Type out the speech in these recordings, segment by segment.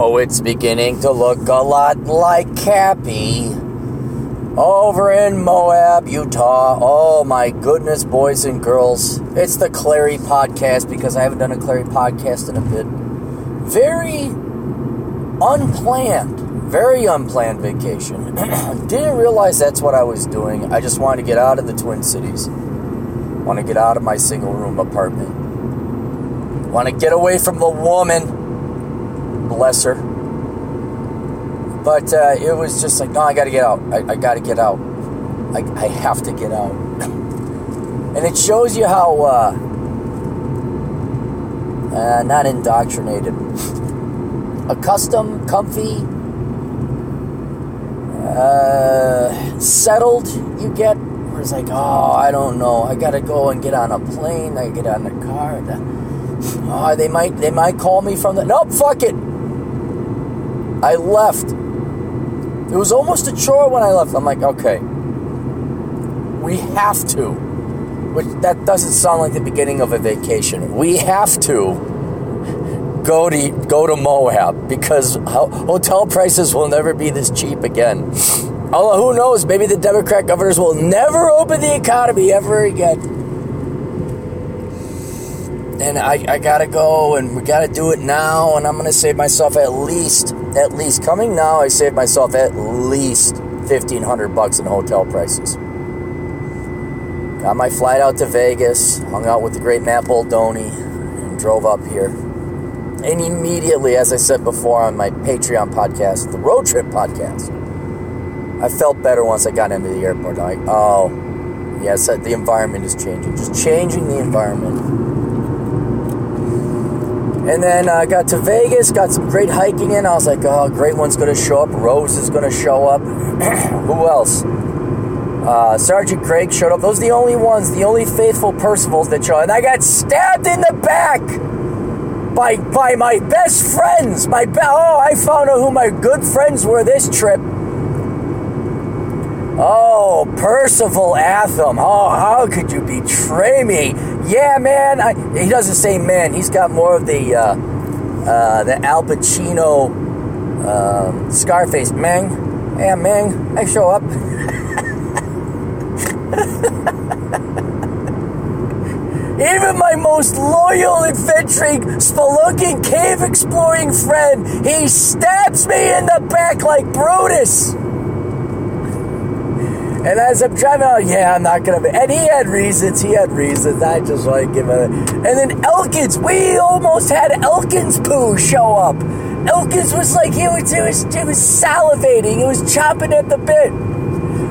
Oh, it's beginning to look a lot like Cappy. Over in Moab, Utah. Oh my goodness, boys and girls. It's the Clarey podcast because I haven't done a Clarey podcast in a bit. Very unplanned, very unplanned vacation. Didn't realize that's what I was doing. I just wanted to get out of the Twin Cities. Want to get out of my single room apartment. Want to get away from the woman bless her. But uh, it was just like, no, I got to get out. I, I got to get out. I, I have to get out. and it shows you how uh, uh, not indoctrinated, accustomed, comfy, uh, settled you get. Where it's like, oh, I don't know. I got to go and get on a plane. I get on a car. Oh, they might they might call me from the nope. Fuck it. I left. It was almost a chore when I left. I'm like, okay, we have to. Which that doesn't sound like the beginning of a vacation. We have to go to go to Moab because hotel prices will never be this cheap again. Although who knows? Maybe the Democrat governors will never open the economy ever again and I, I gotta go and we gotta do it now and i'm gonna save myself at least at least coming now i saved myself at least 1500 bucks in hotel prices. Got my flight out to vegas hung out with the great matt Baldoni, and drove up here. And immediately as i said before on my patreon podcast the road trip podcast i felt better once i got into the airport. Like oh yes the environment is changing. Just changing the environment and then I uh, got to Vegas, got some great hiking in. I was like, oh, great one's going to show up. Rose is going to show up. Who else? Uh, Sergeant Craig showed up. Those are the only ones, the only faithful Percivals that showed. And I got stabbed in the back by by my best friends. My be- oh, I found out who my good friends were this trip. Oh, Percival Atham. Oh, how could you betray me? Yeah, man. I, he doesn't say man. He's got more of the uh, uh, the Al Pacino uh, Scarface. Meng. Yeah, Meng. I show up. Even my most loyal, adventuring, spelunking, cave exploring friend, he stabs me in the back like Brutus. And as I'm driving out, yeah, I'm not gonna. And he had reasons. He had reasons. I just like give it. And then Elkins, we almost had Elkins poo show up. Elkins was like he was, he was, he was salivating. He was chopping at the bit.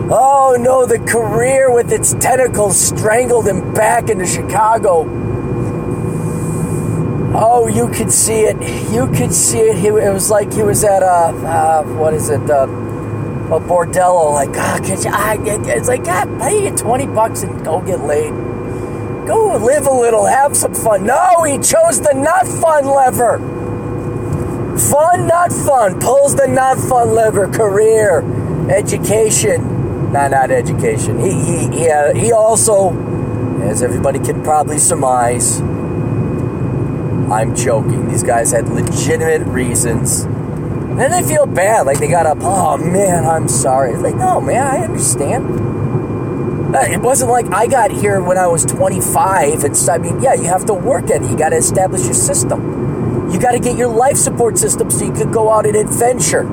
Oh no, the career with its tentacles strangled him back into Chicago. Oh, you could see it. You could see it. He, it was like he was at a uh, what is it? Uh, a bordello, like, ah, can you, I, it's like, God, pay you 20 bucks and go get laid. Go live a little, have some fun. No, he chose the not fun lever. Fun, not fun. Pulls the not fun lever. Career, education. Nah, not education. He, he, he, uh, he also, as everybody can probably surmise, I'm joking. These guys had legitimate reasons and then they feel bad, like they got up. Oh man, I'm sorry. It's like, no, man, I understand. Uh, it wasn't like I got here when I was 25. It's, I mean, yeah, you have to work at it. You got to establish your system. You got to get your life support system so you could go out and adventure.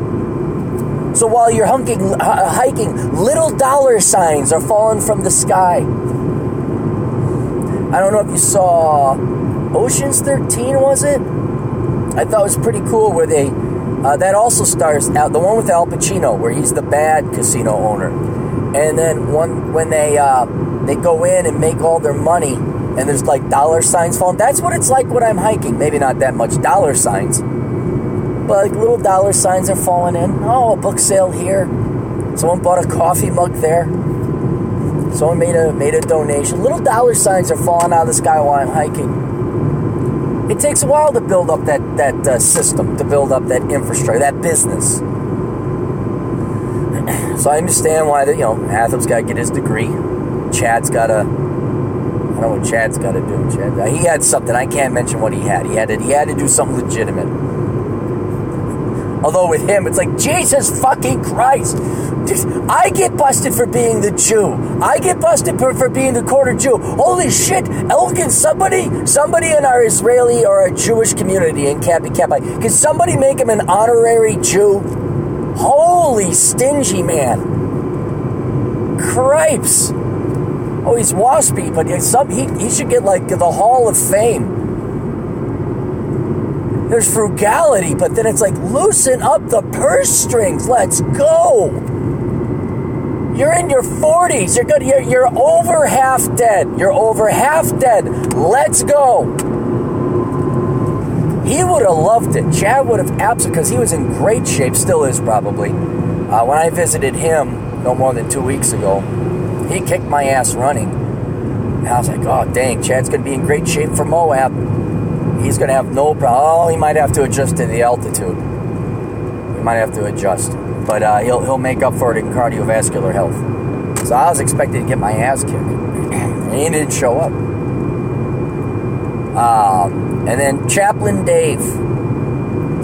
So while you're hunking, uh, hiking, little dollar signs are falling from the sky. I don't know if you saw Ocean's 13, was it? I thought it was pretty cool where they uh, that also stars out the one with Al Pacino, where he's the bad casino owner. And then one when they uh, they go in and make all their money, and there's like dollar signs falling. That's what it's like when I'm hiking. Maybe not that much dollar signs, but like little dollar signs are falling in. Oh, a book sale here. Someone bought a coffee mug there. Someone made a made a donation. Little dollar signs are falling out of the sky while I'm hiking it takes a while to build up that that uh, system, to build up that infrastructure, that business. So I understand why the, you know Atham's got to get his degree. Chad's got to. I don't know what Chad's got to do. Chad, he had something I can't mention what he had. He had to, he had to do something legitimate. Although with him, it's like, Jesus fucking Christ. I get busted for being the Jew. I get busted for, for being the quarter Jew. Holy shit, Elgin, somebody, somebody in our Israeli or our Jewish community in Cappy Kappa, can somebody make him an honorary Jew? Holy stingy man. Cripes. Oh, he's waspy, but some, he, he should get like the Hall of Fame there's frugality, but then it's like loosen up the purse strings. Let's go. You're in your 40s. You're good. You're, you're over half dead. You're over half dead. Let's go. He would have loved it. Chad would have absolutely, because he was in great shape, still is probably. Uh, when I visited him no more than two weeks ago, he kicked my ass running. And I was like, oh, dang, Chad's going to be in great shape for Moab he's going to have no problem. Oh, he might have to adjust to the altitude. He might have to adjust, but uh, he'll he'll make up for it in cardiovascular health. So I was expecting to get my ass kicked, and he didn't show up. Um, and then Chaplain Dave.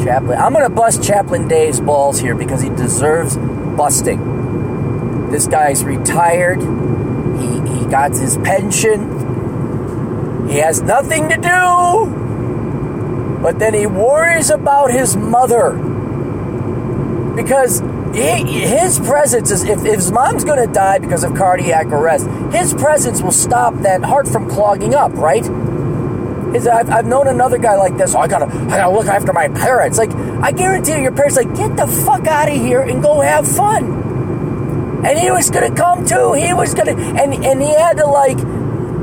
Chaplain, I'm going to bust Chaplain Dave's balls here because he deserves busting. This guy's retired. He he got his pension. He has nothing to do but then he worries about his mother. Because he, his presence is, if, if his mom's going to die because of cardiac arrest, his presence will stop that heart from clogging up, right? Is I've, I've known another guy like this. Oh, I gotta, I gotta look after my parents. Like, I guarantee you, your parents like, get the fuck out of here and go have fun. And he was gonna come too. He was gonna, and and he had to like,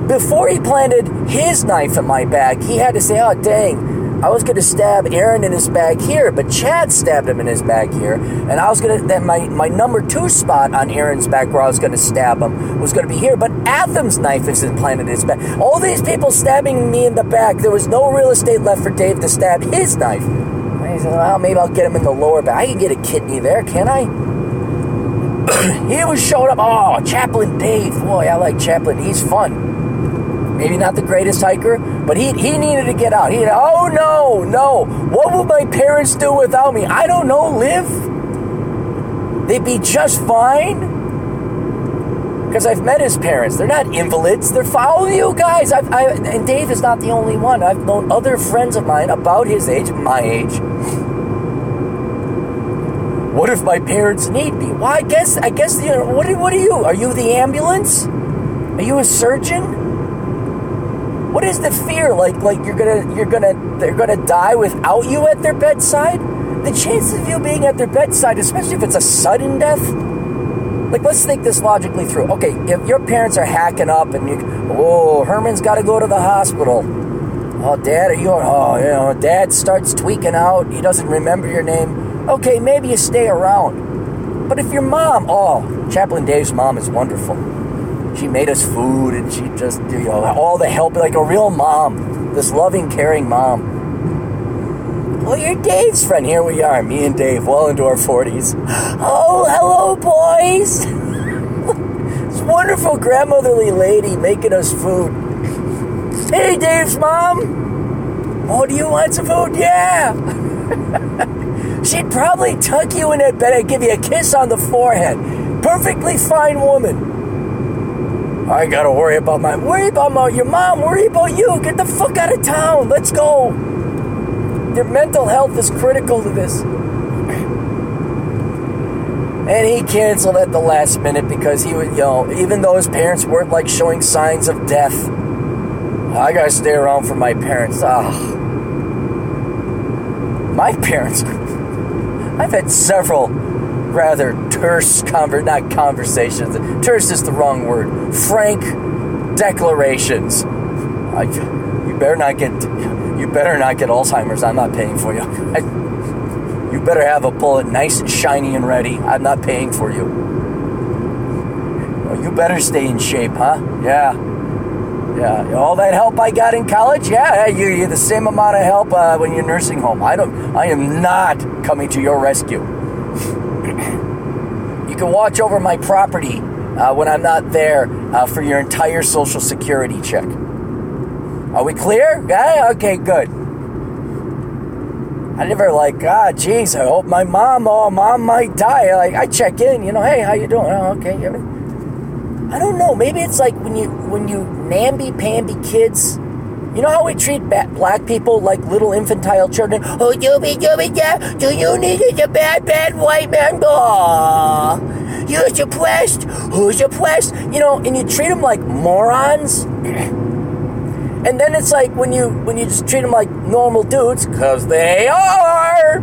before he planted his knife in my back, he had to say, oh dang, I was to stab Aaron in his back here, but Chad stabbed him in his back here, and I was to that my my number two spot on Aaron's back where I was to stab him was to be here, but Atham's knife is implanted in his back. All these people stabbing me in the back, there was no real estate left for Dave to stab his knife. And he said, "Well, maybe I'll get him in the lower back. I can get a kidney there, can I?" he was showing up. Oh, Chaplain Dave. Boy, I like Chaplain. He's fun maybe not the greatest hiker, but he, he needed to get out. He, oh no, no. What would my parents do without me? I don't know, live? They'd be just fine. Because I've met his parents. They're not invalids. They're follow you guys. I've, I, and Dave is not the only one. I've known other friends of mine about his age, my age. What if my parents need me? Well, I guess, I guess, you know, what, what are you? Are you the ambulance? Are you a surgeon? What is the fear? Like like you're gonna you're gonna they're gonna die without you at their bedside? The chances of you being at their bedside, especially if it's a sudden death. Like let's think this logically through. Okay, if your parents are hacking up and you oh Herman's gotta go to the hospital. Oh dad, are you oh you know, dad starts tweaking out, he doesn't remember your name. Okay, maybe you stay around. But if your mom, oh, Chaplain Dave's mom is wonderful she made us food and she just you know all the help like a real mom this loving caring mom. Well you're dave's friend. Here we are me and dave well into our 40s oh hello boys. This wonderful grandmotherly lady making us food. Hey dave's mom. Oh do you want some food? Yeah. She'd probably tuck you in that bed and give you a kiss on the forehead. Perfectly fine woman I gotta worry about my worry about my your mom, worry about you. Get the fuck out of town. Let's go. Your mental health is critical to this. And he canceled at the last minute because he would, you know, even though his parents weren't like showing signs of death. I gotta stay around for my parents. Ah. My parents. I've had several rather terse conver- not conversations. Terse is the wrong word. Frank declarations. I, you better not get you better not get Alzheimer's. I'm not paying for you. I, you better have a bullet nice and shiny and ready. I'm not paying for you. Well, you better stay in shape, huh? Yeah. Yeah, all that help I got in college, yeah, you get the same amount of help uh, when you're nursing home. I don't. I am not coming to your rescue. Can watch over my property uh, when I'm not there uh, for your entire Social Security check. Are we clear? Yeah? Okay, good. I never like, ah, geez, I hope my mom, oh, mom might die. Like, I check in, you know, hey, how you doing? Oh, okay. I don't know. Maybe it's like when you when you namby-pamby kids. You know how we treat black people like little infantile children? Oh, you be, you be, yeah. Do you need a bad, bad white man? Oh, you're suppressed. Who's suppressed? You know, and you treat them like morons. And then it's like when you when you just treat them like normal dudes, cause they are.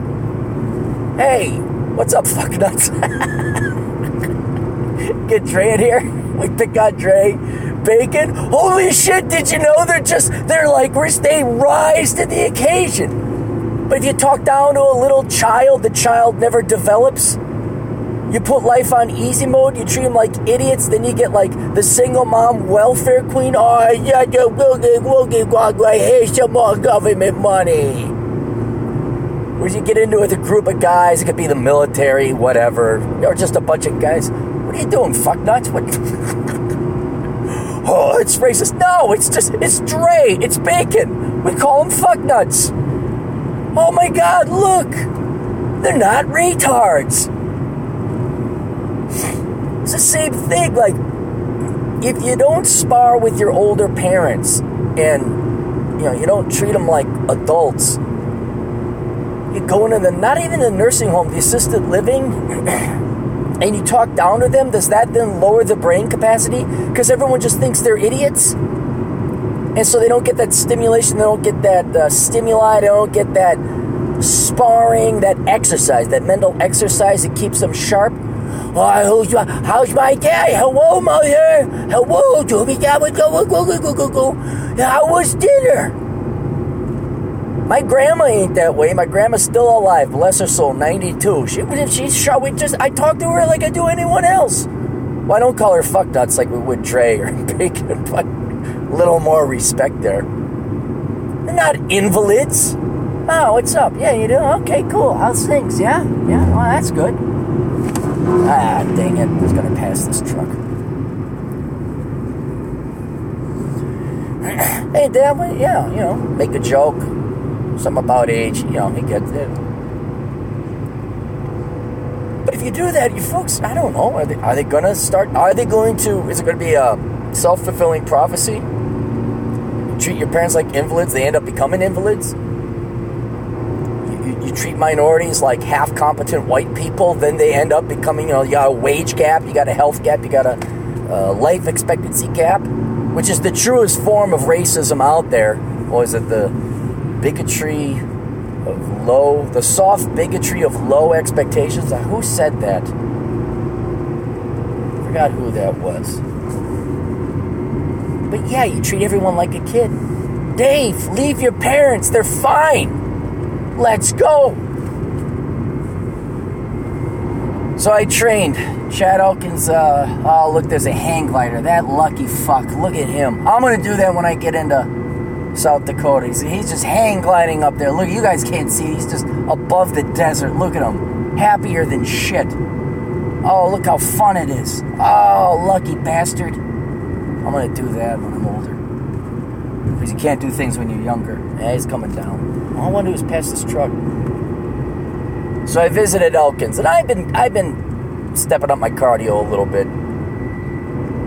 Hey, what's up, fuck nuts? Get Dre in here. We pick on Dre. Bacon. Holy shit! Did you know they're just they're like they rise to the occasion. But if you talk down to a little child, the child never develops. You put life on easy mode, you treat them like idiots, then you get like the single mom welfare queen. Oh, yeah, we'll give, we'll give, here's some more government money. Or you get into it with a group of guys, it could be the military, whatever, or just a bunch of guys. What are you doing, fuck nuts? What? oh, it's racist. No, it's just, it's Dre, it's bacon. We call them fuck nuts. Oh my god, look! They're not retards. It's the same thing. Like, if you don't spar with your older parents and, you know, you don't treat them like adults, you go into the, not even the nursing home, the assisted living, and you talk down to them, does that then lower the brain capacity? Because everyone just thinks they're idiots. And so they don't get that stimulation, they don't get that uh, stimuli, they don't get that sparring, that exercise, that mental exercise that keeps them sharp. Oh, how's my day? Hello, mother. Hello, Joby. How was dinner? My grandma ain't that way. My grandma's still alive. Bless her soul, 92. She, she's sure we just, I talk to her like I do anyone else. Well, I don't call her fuck nuts like we would Trey or Bacon, but a little more respect there. They're not invalids. Oh, what's up? Yeah, you do? Okay, cool. How's things? Yeah? Yeah, well, that's good. Ah, dang it. Was going to pass this truck. hey, Dad, well, yeah, you know, make a joke. Something about age, you know, he gets it. But if you do that, you folks, I don't know, are they, are they to start, are they going to, is it going to be a self fulfilling prophecy? You treat your parents like invalids, they end up becoming invalids? you treat minorities like half competent white people, then they end up becoming, you know, you got a wage gap, you got a health gap, you got a, a life expectancy gap, which is the truest form of racism out there. Or is it the bigotry of low, the soft bigotry of low expectations? Who said that? I forgot who that was. But yeah, you treat everyone like a kid. Dave, leave your parents, they're fine. Let's go. So I trained. Chad Elkins, uh, oh, look, there's a hang glider. That lucky fuck. Look at him. I'm going to do that when I get into South Dakota. He's, he's just hang gliding up there. Look, you guys can't see. He's just above the desert. Look at him. Happier than shit. Oh, look how fun it is. Oh, lucky bastard. I'm going to do that when I'm older. Because you can't do things when you're younger. Yeah, he's coming down. All I want to do is pass this truck. So I visited Elkins, and I've been I've been stepping up my cardio a little bit.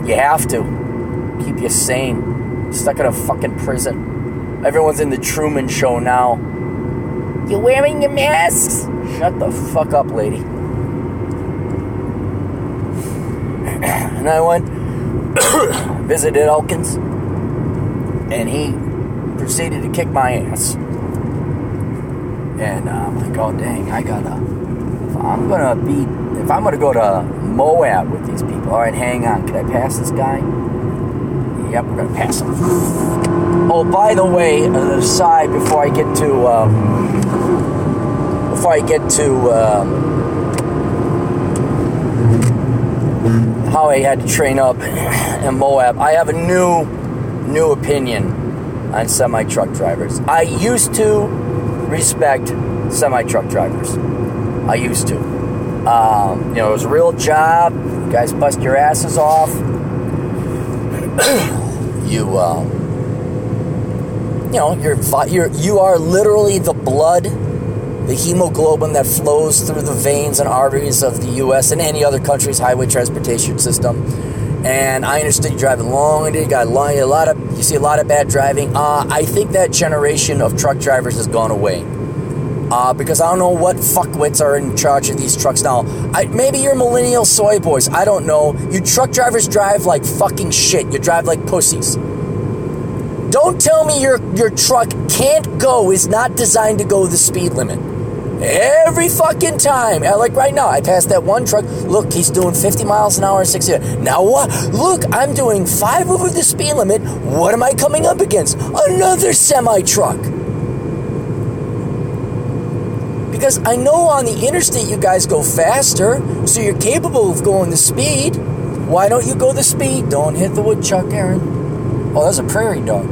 You have to keep you sane. Stuck in a fucking prison. Everyone's in the Truman Show now. You're wearing your masks? Shut the fuck up, lady. and I went visited Elkins, and he proceeded to kick my ass. And uh, I'm like, oh dang, I gotta. If I'm gonna be, if I'm gonna go to Moab with these people, all right, hang on. Can I pass this guy? Yep, we're gonna pass him. Oh, by the way, on the side before I get to, um, before I get to um, how I had to train up in Moab, I have a new, new opinion on semi truck drivers. I used to respect semi truck drivers. I used to. Um, you know, it was a real job. You guys bust your asses off. you, um, you know, you're, you're you are literally the blood the hemoglobin that flows through the veins and arteries of the U.S. and any other country's highway transportation system. And I understand you driving long and you got a lot of you see a lot of bad driving. Uh, I think that generation of truck drivers has gone away. Uh, because I don't know what fuckwits are in charge of these trucks now. I, maybe you're millennial soy boys. I don't know. You truck drivers drive like fucking shit. You drive like pussies. Don't tell me your your truck can't go. Is not designed to go the speed limit. Every fucking time. Uh, like right now, I passed that one truck. Look, he's doing 50 miles an hour 60. Now what? Look, I'm doing five over the speed limit. What am I coming up against? Another semi truck. Because I know on the interstate you guys go faster, so you're capable of going the speed. Why don't you go the speed? Don't hit the woodchuck, Aaron. Oh, that's a prairie dog.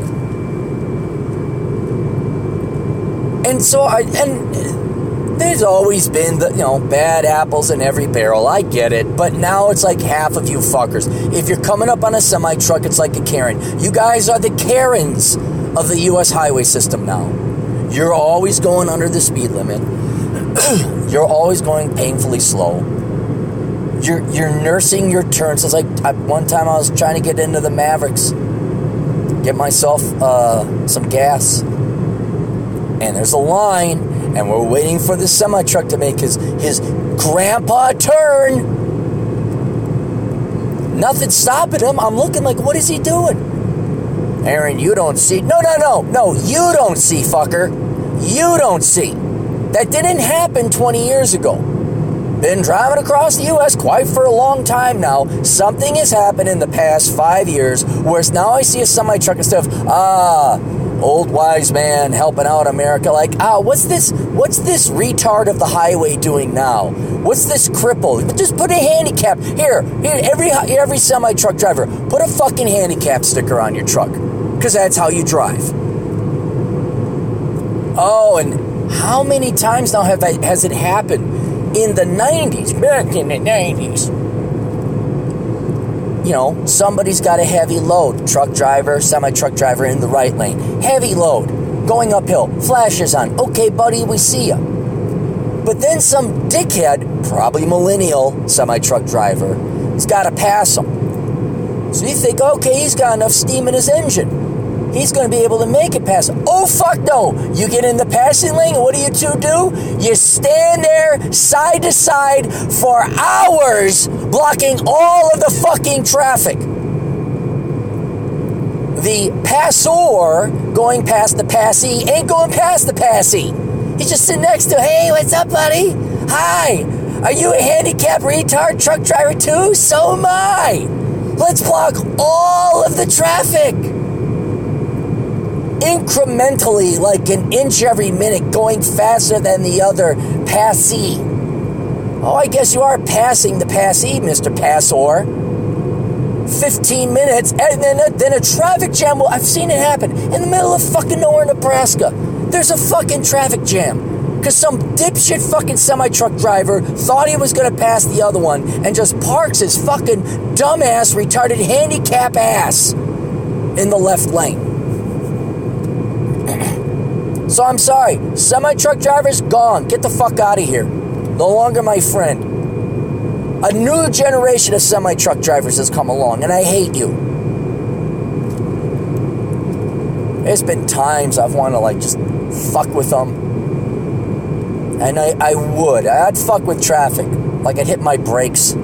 And so I and there's always been the you know bad apples in every barrel. I get it, but now it's like half of you fuckers. If you're coming up on a semi truck, it's like a Karen. You guys are the Karens of the U.S. highway system now. You're always going under the speed limit. you're always going painfully slow. You're you're nursing your turns. It's like I, one time I was trying to get into the Maveriks, get myself uh, some gas, and there's a line, and we're waiting for the semi truck to make his his grandpa turn. Nothing stopping him. I'm looking like, what is he doing? Aaron, you don't see. No, no, no, no. You don't see, fucker. You don't see. That didn't happen 20 years ago. Been driving across the U.S. quite for a long time now. Something has happened in the past five years, whereas now I see a semi truck and stuff. Ah, old wise man helping out America. Like, ah, what's this? What's this retard of the highway doing now? What's this cripple? Just put a handicap here. Here, every every semi truck driver, put a fucking handicap sticker on your truck, because that's how you drive. Oh, and how many times now have I, has it happened in the 90s? Back in the 90s. You know, somebody's got a heavy load. Truck driver, semi truck driver in the right lane. Heavy load. Going uphill. Flashes on. Okay, buddy, we see you. But then some dickhead, probably millennial semi truck driver, has got to pass him. So you think, okay, he's got enough steam in his engine he's going to be able to make it past. Oh, fuck no. You get in the passing lane, what do you two do? You stand there side to side for hours, blocking all of the fucking traffic. The passer going past the passee ain't going past the passee. He's just sitting next to, hey, what's up, buddy? Hi. Are you a handicapped retard truck driver too? So am I. Let's block all of the traffic incrementally, like an inch every minute, going faster than the other passee. Oh, I guess you are passing the passee, Mr. Passor. 15 minutes, and then a, then a traffic jam. Well, I've seen it happen in the middle of fucking nowhere, Nebraska. There's a fucking traffic jam because some dipshit fucking semi truck driver thought he was to pass the other one and just parks his fucking dumbass, retarded handicap ass in the left lane. So I'm sorry, semi truck drivers gone. Get the fuck out of here. No longer my friend. A new generation of semi truck drivers has come along, and I hate you. There's been times I've wanted to like just fuck with them. And I, I would. I'd fuck with traffic. Like I'd hit my brakes. I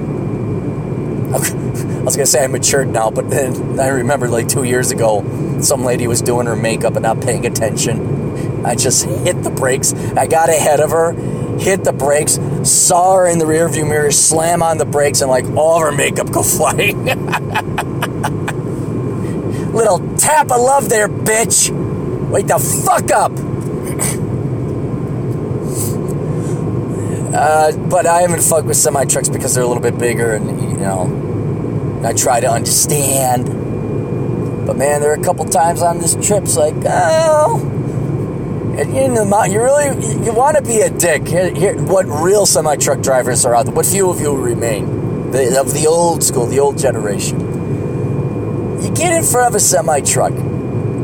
was gonna say I matured now, but then I remember like two years ago, some lady was doing her makeup and not paying attention I just hit the brakes. I got ahead of her, hit the brakes, saw her in the rearview mirror, slam on the brakes, and like all of her makeup go flying. Little tap of love there, bitch. Wake the fuck up. Uh, but I haven't fucked with semi trucks because they're a little bit bigger, and you know, I try to understand. But man, there are a couple times on this trip, it's like, oh, in the mountain, you really you want to be a dick. What real semi truck drivers are out there? What few of you remain the, of the old school, the old generation? You get in front of a semi truck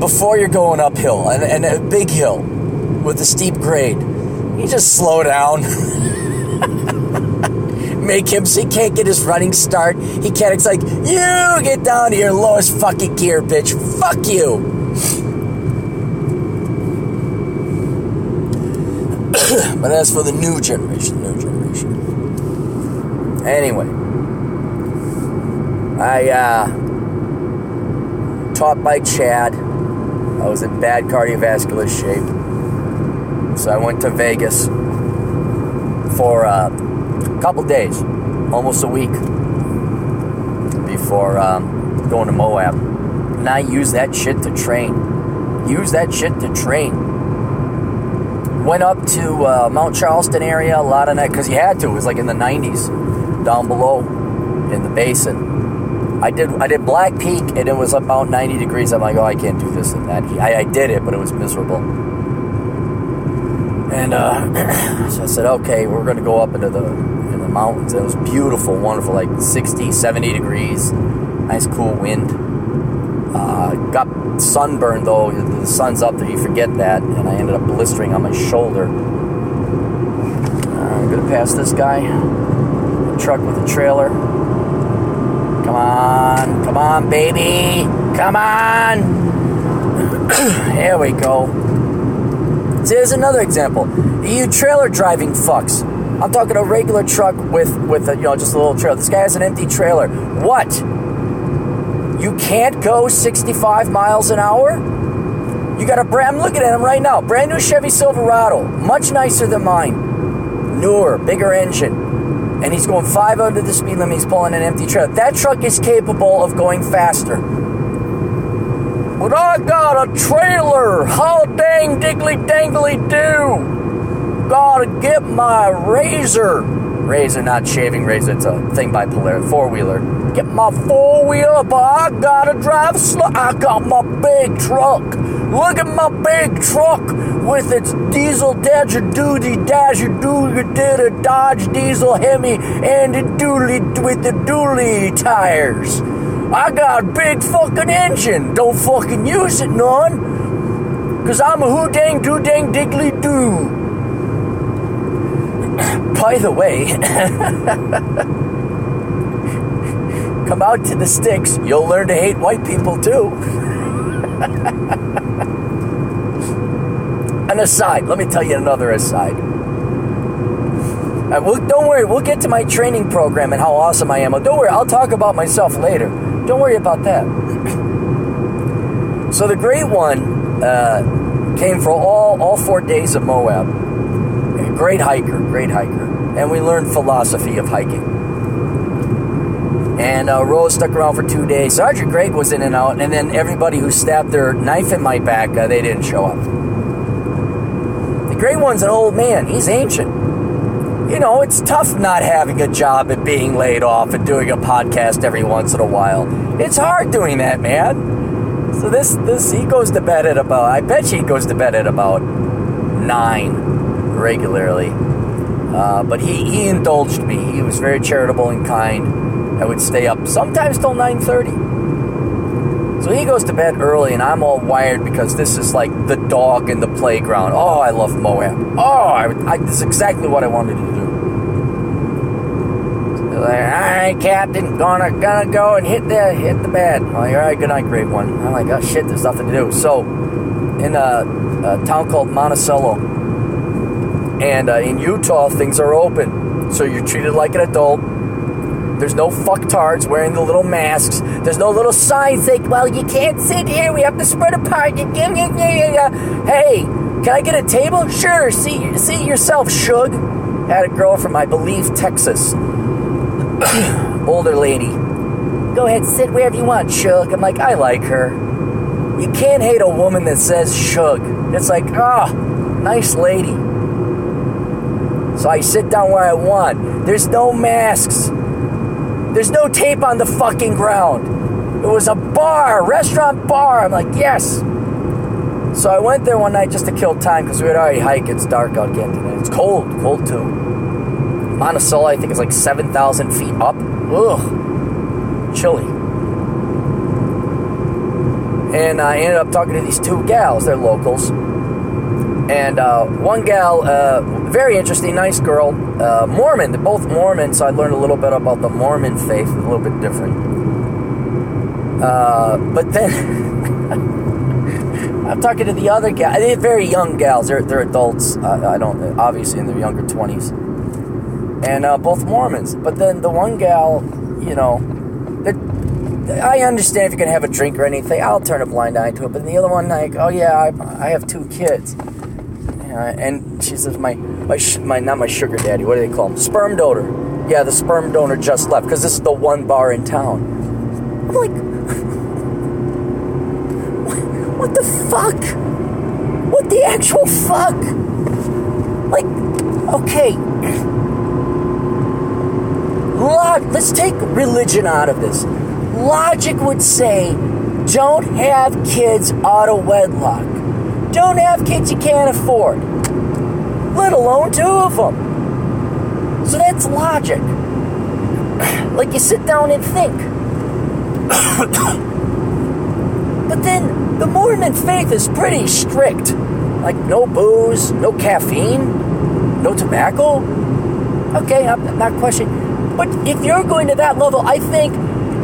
before you're going uphill and, and a big hill with a steep grade. You just slow down. Make him so he can't get his running start. He can't. It's like, you get down to your lowest fucking gear, bitch. Fuck you. But as for the new generation, the new generation. Anyway, I uh, taught by Chad. I was in bad cardiovascular shape. So I went to Vegas for uh, a couple days, almost a week, before um, going to Moab. And I used that shit to train. Use that shit to train. Went up to uh, Mount Charleston area, a lot of that, because you had to. It was like in the 90s, down below in the basin. I did I did Black Peak and it was about 90 degrees. I'm like, oh, I can't do this and that. I, I did it, but it was miserable. And uh, so I said, okay, we're going to go up into the in the mountains. It was beautiful, wonderful, like 60, 70 degrees, nice cool wind. Uh, got sunburned though. The sun's up there, you forget that, and I ended up blistering on my shoulder. Uh, I'm gonna pass this guy, truck with a trailer. Come on, come on, baby, come on. Here we go. See, there's another example. You trailer driving fucks. I'm talking a regular truck with with a, you know just a little trailer. This guy has an empty trailer. What? You can't go 65 miles an hour? You got a brand. I'm looking at him right now. Brand new Chevy Silverado, much nicer than mine. Newer, bigger engine and he's going five under the speed limit. He's pulling an empty trailer. That truck is capable of going faster. But I got a trailer. How dang diggly dangly do? Gotta get my razor. Razor, not shaving razor. It's a thing by Polaris. Four wheeler. Get my four wheeler, but I gotta drive slow. I got my big truck. Look at my big truck with its diesel Dodger Duty Dodger Duty did a Dodge Diesel Hemi and the Dually with the Dually tires. I got a big fucking engine. Don't fucking use it none. Cause I'm a who dang do dang diggly do. By the way, come out to the sticks. You'll learn to hate white people too. An aside, let me tell you another aside. Uh, we'll, don't worry, we'll get to my training program and how awesome I am. Don't worry, I'll talk about myself later. Don't worry about that. so the great one uh, came for all, all four days of Moab. Great hiker, great hiker. And we learned philosophy of hiking. And uh, Rose stuck around for two days. Sergeant Greg was in and out, and then everybody who stabbed their knife in my back, uh, they didn't show up. The Great One's an old man. He's ancient. You know, it's tough not having a job and being laid off and doing a podcast every once in a while. It's hard doing that, man. So this this he goes to bed at about I bet you he goes to bed at about nine regularly. Uh, but he, he indulged me. He was very charitable and kind. I would stay up sometimes till nine thirty. So he goes to bed early, and I'm all wired because this is like the dog in the playground. Oh, I love Moab. Oh, I, I, this is exactly what I wanted to do. So like, all right, Captain, gonna gonna go and hit the hit the bed. I'm like, all right, good night, great one. I'm like, oh shit, there's nothing to do. So, in a, a town called Monticello, and uh, in Utah, things are open, so you're treated like an adult there's no fucktards wearing the little masks. There's no little signs like, well, you can't sit here. We have to spread apart. Hey, can I get a table? Sure. See, see yourself, Shug. Had a girl from, I believe, Texas. Older lady. Go ahead, sit wherever you want, Shug. I'm like, I like her. You can't hate a woman that says Shug. It's like, ah, oh, nice lady. So I sit down where I want. There's no masks. There's no tape on the fucking ground. It was a bar, restaurant bar. I'm like, yes. So I went there one night just to kill time because we had already hiked. It's dark out again today. It's cold, cold too. Monticello, I think, is like 7,000 feet up. Ugh. Chilly. And I ended up talking to these two gals. They're locals. And uh, one gal, uh, very interesting, nice girl. Uh, Mormon, they're both Mormon, so I learned a little bit about the Mormon faith, a little bit different. Uh, but then I'm talking to the other gal. They're very young gals. They're, they're adults. Uh, I don't obviously in their younger 20s, and uh, both Mormons. But then the one gal, you know, I understand if you're gonna have a drink or anything, I'll turn a blind eye to it. But the other one, like, oh yeah, I, I have two kids, Uh, and she says my my my not my sugar daddy. What do they call him? Sperm donor. Yeah, the sperm donor just left because this is the one bar in town. I'm like, what the fuck? What the actual fuck? Like, okay. Let's take religion out of this. Logic would say don't have kids out of wedlock. Don't have kids you can't afford, let alone two of them. So that's logic. Like you sit down and think. but then the Mormon faith is pretty strict. Like no booze, no caffeine, no tobacco. Okay, I'm not questioning. But if you're going to that level, I think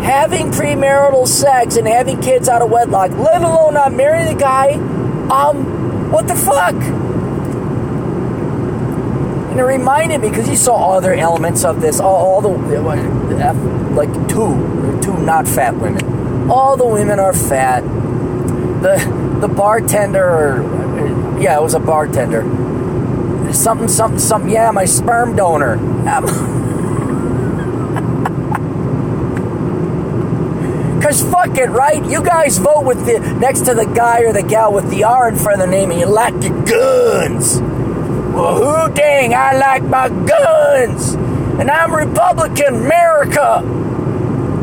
having premarital sex and having kids out of wedlock, let alone not marrying the guy, um, what the fuck? And it reminded me because you saw other elements of this, all, all the like two, two not fat women. All the women are fat. The the bartender, yeah, it was a bartender. Something, something, something. Yeah, my sperm donor. Because fuck it, right? You guys vote with the next to the guy or the gal with the R in front of the name and you like your guns. Well, who dang, I like my guns. And I'm Republican America.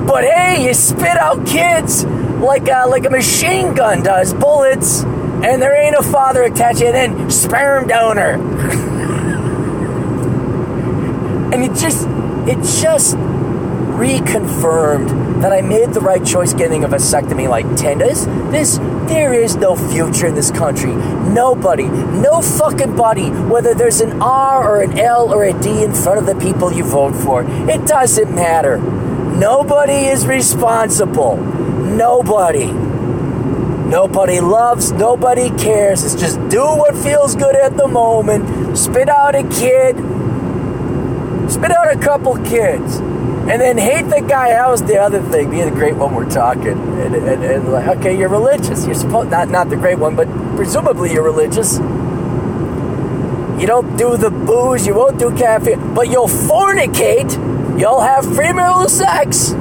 But hey, you spit out kids like a, like a machine gun does, bullets, and there ain't a father attached, and then sperm donor. and it just, it just reconfirmed that I made the right choice getting a vasectomy like 10 days. This, there is no future in this country. Nobody, no fucking body, whether there's an R or an L or a D in front of the people you vote for, it doesn't matter. Nobody is responsible. Nobody. Nobody loves, nobody cares. It's just do what feels good at the moment. Spit out a kid. Spit out a couple kids and then hate the guy. That was the other thing. The great one, we're talking, and, and, and like, okay, you're religious. You're supposed not not the great one, but presumably you're religious. You don't do the booze, you won't do caffeine, but you'll fornicate. You'll have premarital sex.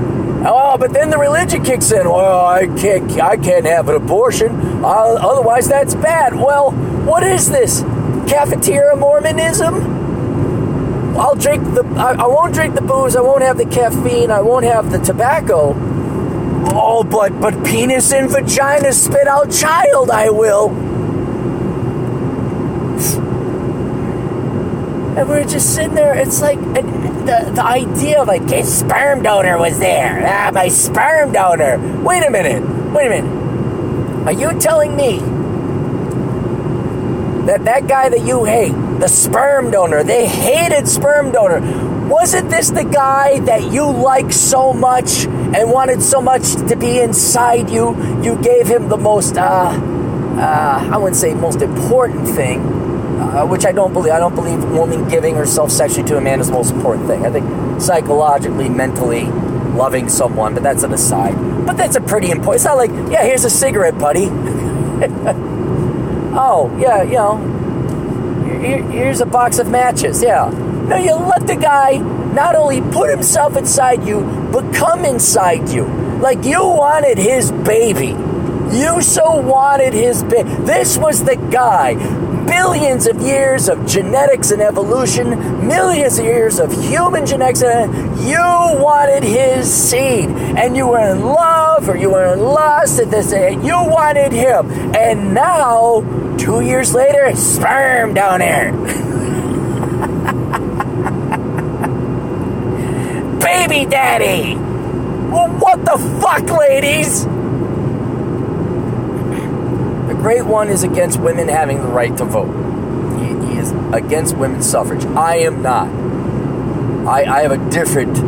Oh, but then the religion kicks in. Well, I can't, I can't have an abortion. Uh, otherwise, that's bad. Well, what is this? Cafeteria Mormonism? I'll drink the. I, I won't drink the booze. I won't have the caffeine. I won't have the tobacco. Oh, but but penis and vagina spit out child. I will. And we're just sitting there. It's like the the idea of like a sperm donor was there. Ah, my sperm donor. Wait a minute. Wait a minute. Are you telling me that that guy that you hate the sperm donor. They hated sperm donor. Wasn't this the guy that you liked so much and wanted so much to be inside you? You gave him the most, uh, uh, I wouldn't say most important thing, uh, which I don't believe. I don't believe woman giving herself sexually to a man is the most important thing. I think psychologically, mentally, loving someone, but that's an aside. But that's a pretty important. It's not like, yeah, here's a cigarette, buddy. oh, yeah, you know, here's a box of matches. Yeah. No, you let the guy not only put himself inside you, but come inside you. Like you wanted his baby. You so wanted his baby. This was the guy. Billions of years of genetics and evolution, millions of years of human genetics, and you wanted his seed, and you were in love or you were in lust, and this, and you wanted him, and now Two years later, sperm down there. Baby daddy! Well, what the fuck, ladies? Great one is against women having the right to vote. He, he is against women's suffrage. I am not. I, I have a different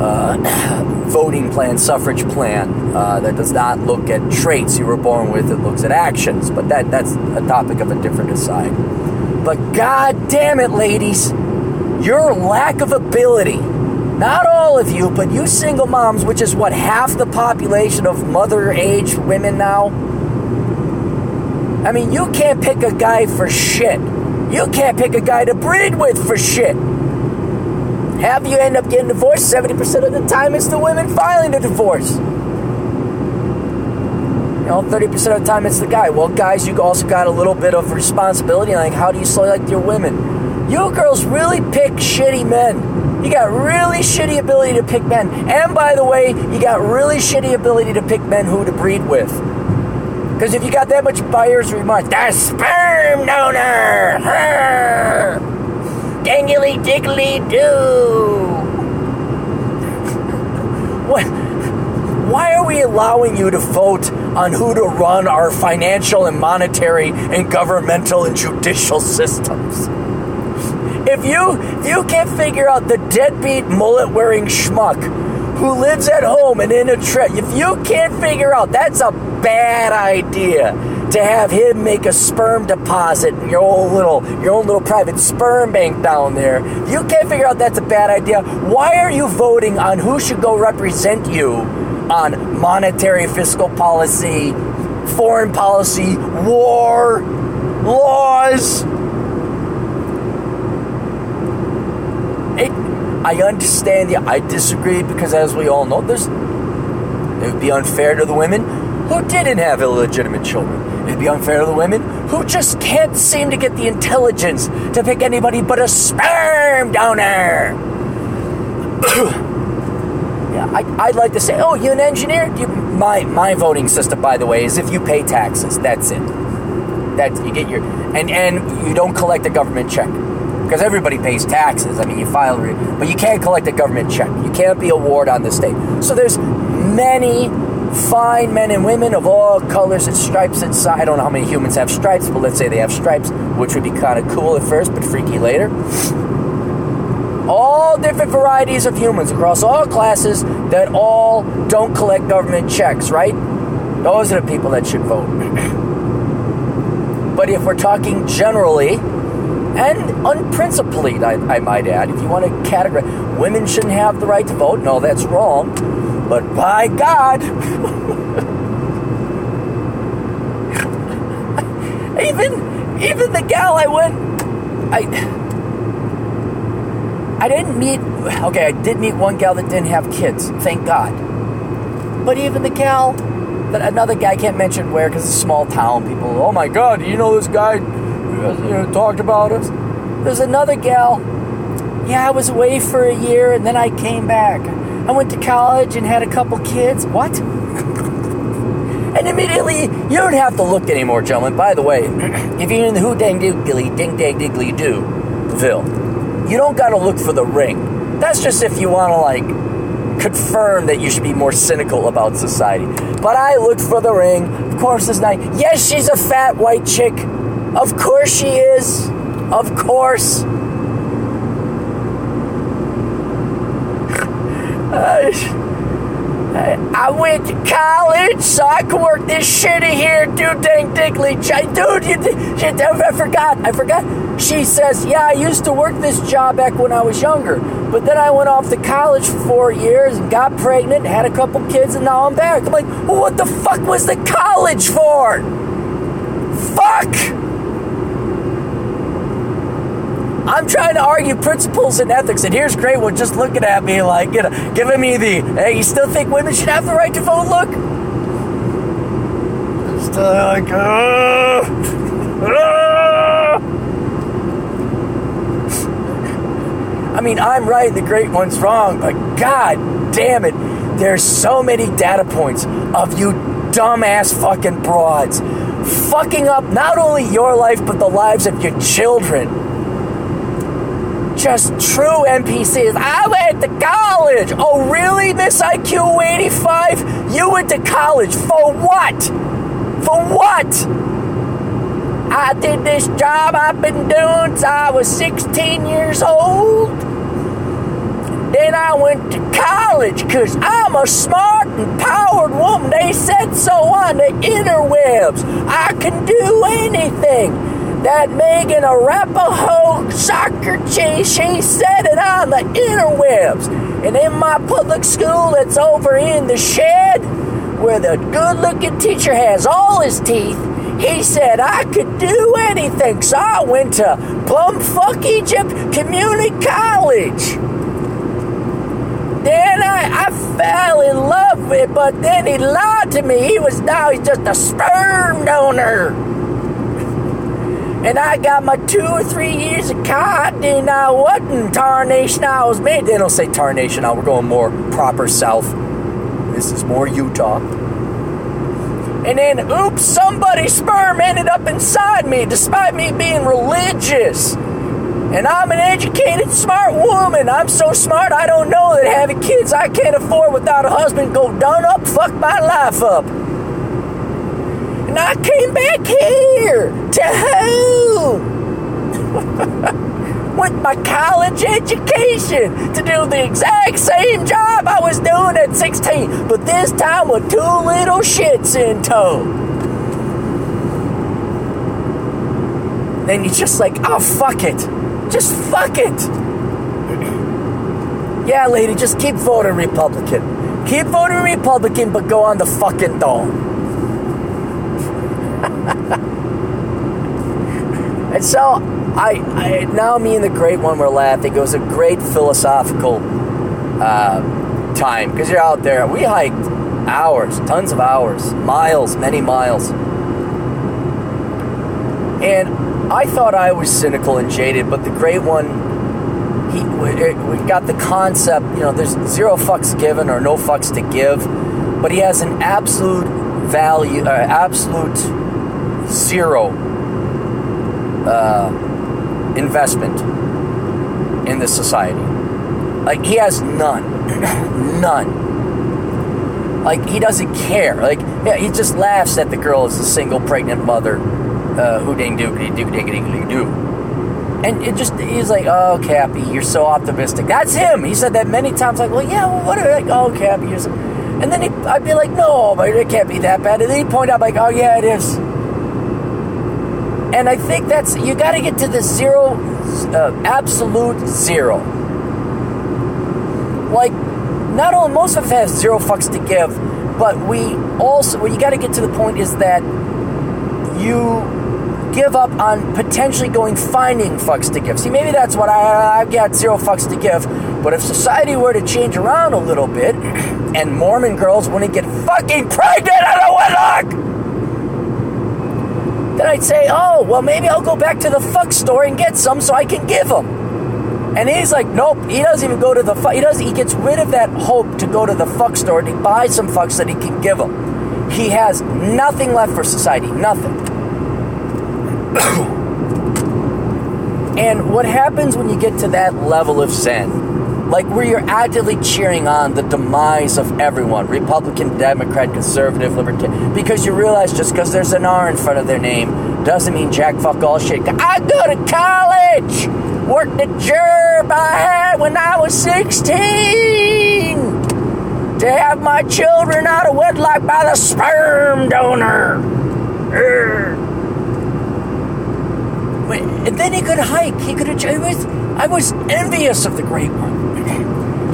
uh, voting plan, suffrage plan uh, that does not look at traits you were born with. It looks at actions. But that that's a topic of a different aside. But god damn it, ladies, your lack of ability. Not all of you, but you single moms, which is what half the population of mother age women now. I mean, you can't pick a guy for shit. You can't pick a guy to breed with for shit. Have you end up getting divorced? 70% of the time it's the women filing the divorce. You know, 30% of the time it's the guy. Well, guys, you also got a little bit of responsibility. Like, how do you select your women? You girls really pick shitty men. You got really shitty ability to pick men. And by the way, you got really shitty ability to pick men who to breed with. Because if you got that much buyer's remorse, the sperm donor! Dangly diggly do. What? Why are we allowing you to vote on who to run our financial and monetary and governmental and judicial systems? If you if you can't figure out the deadbeat mullet wearing schmuck who lives at home and in a trip, if you can't figure out that's a bad idea to have him make a sperm deposit in your own little your own little private sperm bank down there. If you can't figure out that's a bad idea, why are you voting on who should go represent you on monetary fiscal policy, foreign policy, war, laws? I understand you. I disagree because, as we all know, there's it would be unfair to the women who didn't have illegitimate children. It'd be unfair to the women who just can't seem to get the intelligence to pick anybody but a sperm donor. yeah, I, would like to say, oh, you an engineer? You, my my voting system, by the way, is if you pay taxes. That's it. That's you get your and and you don't collect a government check because everybody pays taxes. I mean, you file, but you can't collect a government check. You can't be a ward on the state. So there's many fine men and women of all colors and stripes and. I don't know how many humans have stripes, but let's say they have stripes, which would be kind of cool at first, but freaky later. All different varieties of humans across all classes that all don't collect government checks, right? Those are the people that should vote. but if we're talking generally, and unprincipled, I, I might add, if you want to categorize, women shouldn't have the right to vote. No, that's wrong. But by God, even even the gal I went, I I didn't meet. Okay, I did meet one gal that didn't have kids. Thank God. But even the gal that another guy I can't mention where because it's a small town. People, oh my God, you know this guy you know, talked about us. There's another gal. Yeah, I was away for a year and then I came back. I went to college and had a couple kids. What? and immediately, you don't have to look anymore, gentlemen. By the way, if you're in the who dang diggly, ding dang diggly do, Ville, you don't got to look for the ring. That's just if you want to, like, confirm that you should be more cynical about society. But I looked for the ring. Of course, it's not. Yes, she's a fat white chick. Of course she is. Of course. Uh, I went to college so I could work this shitty here, dude dang diggly. Dude, you, shit, I forgot. I forgot. She says, Yeah, I used to work this job back when I was younger. But then I went off to college for four years and got pregnant, had a couple kids, and now I'm back. I'm like, well, What the fuck was the college for? Fuck! I'm trying to argue principles and ethics, and here's great one just looking at me like, you know, giving me the, hey, you still think women should have the right to vote look? Still like, uh, uh. I mean, I'm right, the great one's wrong, but god damn it, there's so many data points of you dumbass fucking broads fucking up not only your life, but the lives of your children just true NPCs. I went to college. Oh, really, Miss IQ 85? You went to college for what? For what? I did this job I've been doing since I was 16 years old. Then I went to college because I'm a smart and powered woman. They said so on the interwebs. I can do anything. That Megan Rapinoe soccer chick, she said it on the interwebs. And in my public school it's over in the shed, where the good looking teacher has all his teeth, he said I could do anything. So I went to Bumfuck Egypt Community College. Then I, I fell in love with, but then he lied to me. He was now he's just a sperm donor. And I got my two or three years of cod, and I wasn't tarnation I was made. They don't say tarnation now, we're going more proper south. This is more Utah. And then, oops, somebody's sperm ended up inside me, despite me being religious. And I'm an educated, smart woman. I'm so smart, I don't know that having kids I can't afford without a husband go done up, fuck my life up. And I came back here to who? With my college education to do the exact same job I was doing at 16, but this time with two little shits in tow. Then you're just like, oh, fuck it. Just fuck it. yeah, lady, just keep voting Republican. Keep voting Republican, but go on the fucking dome. And so I, I, now me and the great one were laughing. It was a great philosophical uh, time because you're out there. We hiked hours, tons of hours, miles, many miles. And I thought I was cynical and jaded, but the great one, he we got the concept. You know, there's zero fucks given or no fucks to give, but he has an absolute value, uh, absolute zero uh, investment in this society. Like he has none, none. Like he doesn't care. Like yeah, he just laughs at the girl as a single pregnant mother uh, who doogity doogity doogity doo. Ding doo. And it just he's like, oh Cappy, you're so optimistic. That's him. He said that many times. Like, well, yeah, well, what are like, oh Cappy, you're so. And then he, I'd be like, no, but it can't be that bad. And then he'd point out like, oh yeah, it is. And I think that's, you got to get to the zero, uh, absolute zero. Like, not only, most of us have zero fucks to give, but we also, what you got to get to the point is that you give up on potentially going finding fucks to give. See, maybe that's what I, I've got zero fucks to give. But if society were to change around a little bit, and Mormon girls wouldn't get fucking pregnant out of wedlock, then I'd say, oh, well, maybe I'll go back to the fuck store and get some so I can give them. And he's like, nope, he doesn't even go to the fuck. He does. He gets rid of that hope to go to the fuck store to buy some fucks that he can give them. He has nothing left for society. Nothing. and what happens when you get to that level of zen? Like where you're actively cheering on the demise of everyone Republican, Democrat, Conservative, Libertarian, because you realize just because there's an R in front of their name doesn't mean jack fuck all shit. I go to college, worked the job I had when I was 16 to have my children out of wedlock by the sperm donor. And then he could hike. He could have. I was envious of the great one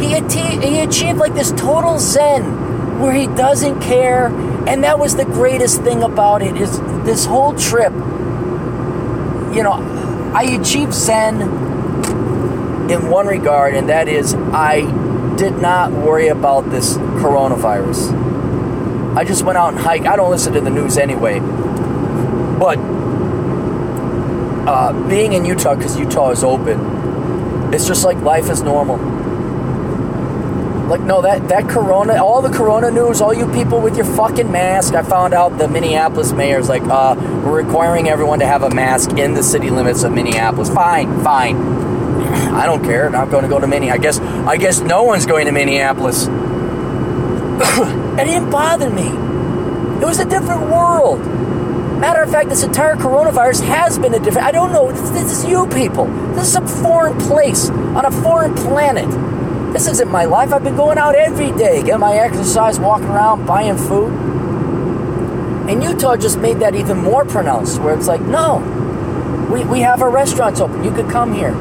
he, atti- he achieved like this total zen where he doesn't care and that was the greatest thing about it is this whole trip. You know i achieved zen in one regard and that is i did not worry about this coronavirus. I just went out and hiked. I don't listen to the news anyway. But uh, being in utah because utah is open it's just like life is normal like, no, that, that corona, all the corona news, all you people with your fucking mask. I found out the Minneapolis mayor's like, uh, we're requiring everyone to have a mask in the city limits of Minneapolis. Fine, fine. I don't care. I'm going to go to Minnie. I guess, I guess no one's going to Minneapolis. it didn't bother me. It was a different world. Matter of fact, this entire coronavirus has been a different. I don't know. This, this is you people. This is some foreign place on a foreign planet. This isn't my life. I've been going out every day, getting my exercise, walking around, buying food. And Utah just made that even more pronounced, where it's like, no, we, we have our restaurants open. You could come here.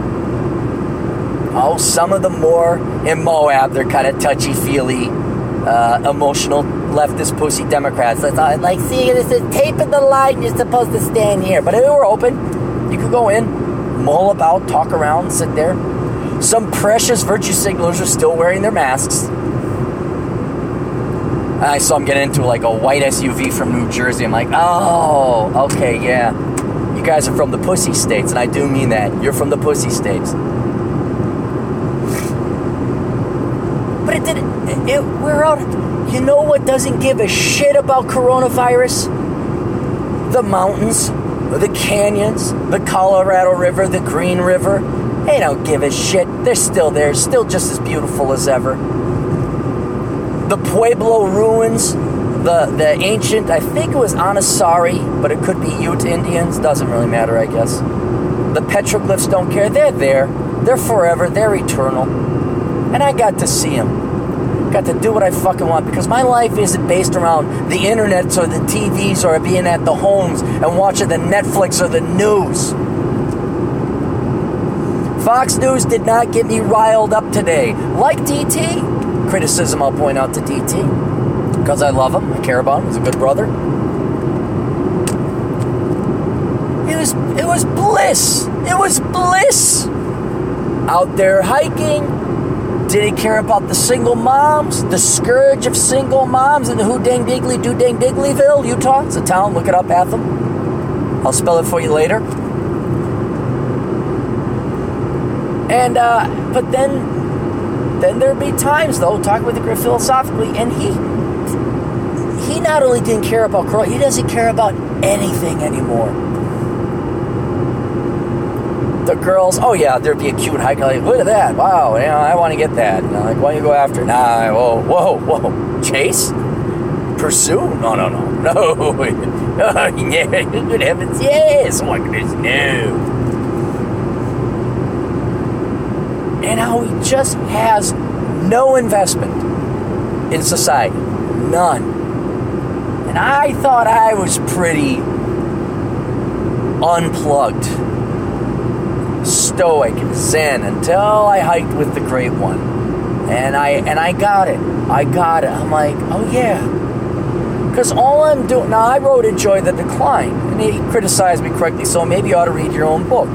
Oh, some of them more in Moab, they're kind of touchy feely, uh, emotional leftist pussy Democrats. That's all, like, see, this is tape in the line. You're supposed to stand here. But if it were open, you could go in, mull about, talk around, sit there. Some precious virtue signalers are still wearing their masks. I saw them get into like a white SUV from New Jersey. I'm like, oh, okay, yeah. You guys are from the pussy states, and I do mean that. You're from the pussy states. But it didn't. It, we're out. You know what doesn't give a shit about coronavirus? The mountains, the canyons, the Colorado River, the Green River. They don't give a shit. They're still there, still just as beautiful as ever. The Pueblo ruins, the the ancient, I think it was Anasazi, but it could be Ute Indians. Doesn't really matter, I guess. The petroglyphs don't care. They're there. They're forever. They're eternal. And I got to see them. Got to do what I fucking want because my life isn't based around the internet or the TVs or being at the homes and watching the Netflix or the news. Fox News did not get me riled up today. Like DT. Criticism I'll point out to DT. Because I love him. I care about him. He's a good brother. It was it was bliss. It was bliss. Out there hiking. Did he care about the single moms? The scourge of single moms in the Who Dang Diggly Do Dang Digglyville, Utah? It's a town. Look it up, Atham. I'll spell it for you later. And uh, but then then there'd be times though, talking with the Griff philosophically, and he he not only didn't care about Corona, he doesn't care about anything anymore. The girls, oh yeah, there'd be a cute hike. Like, look at that! Wow, you know, I want to get that. You know, like, why don't you go after? it? Nah, whoa, whoa, whoa, chase, pursue? No, no, no, no. oh, yeah, good heavens, yes. Oh my goodness, no. And how he just has no investment in society. None. And I thought I was pretty unplugged, stoic, zen until I hiked with the great one. And I and I got it. I got it. I'm like, oh yeah. Because all I'm doing now, I wrote "Enjoy the Decline," and he criticized me correctly. So maybe you ought to read your own book.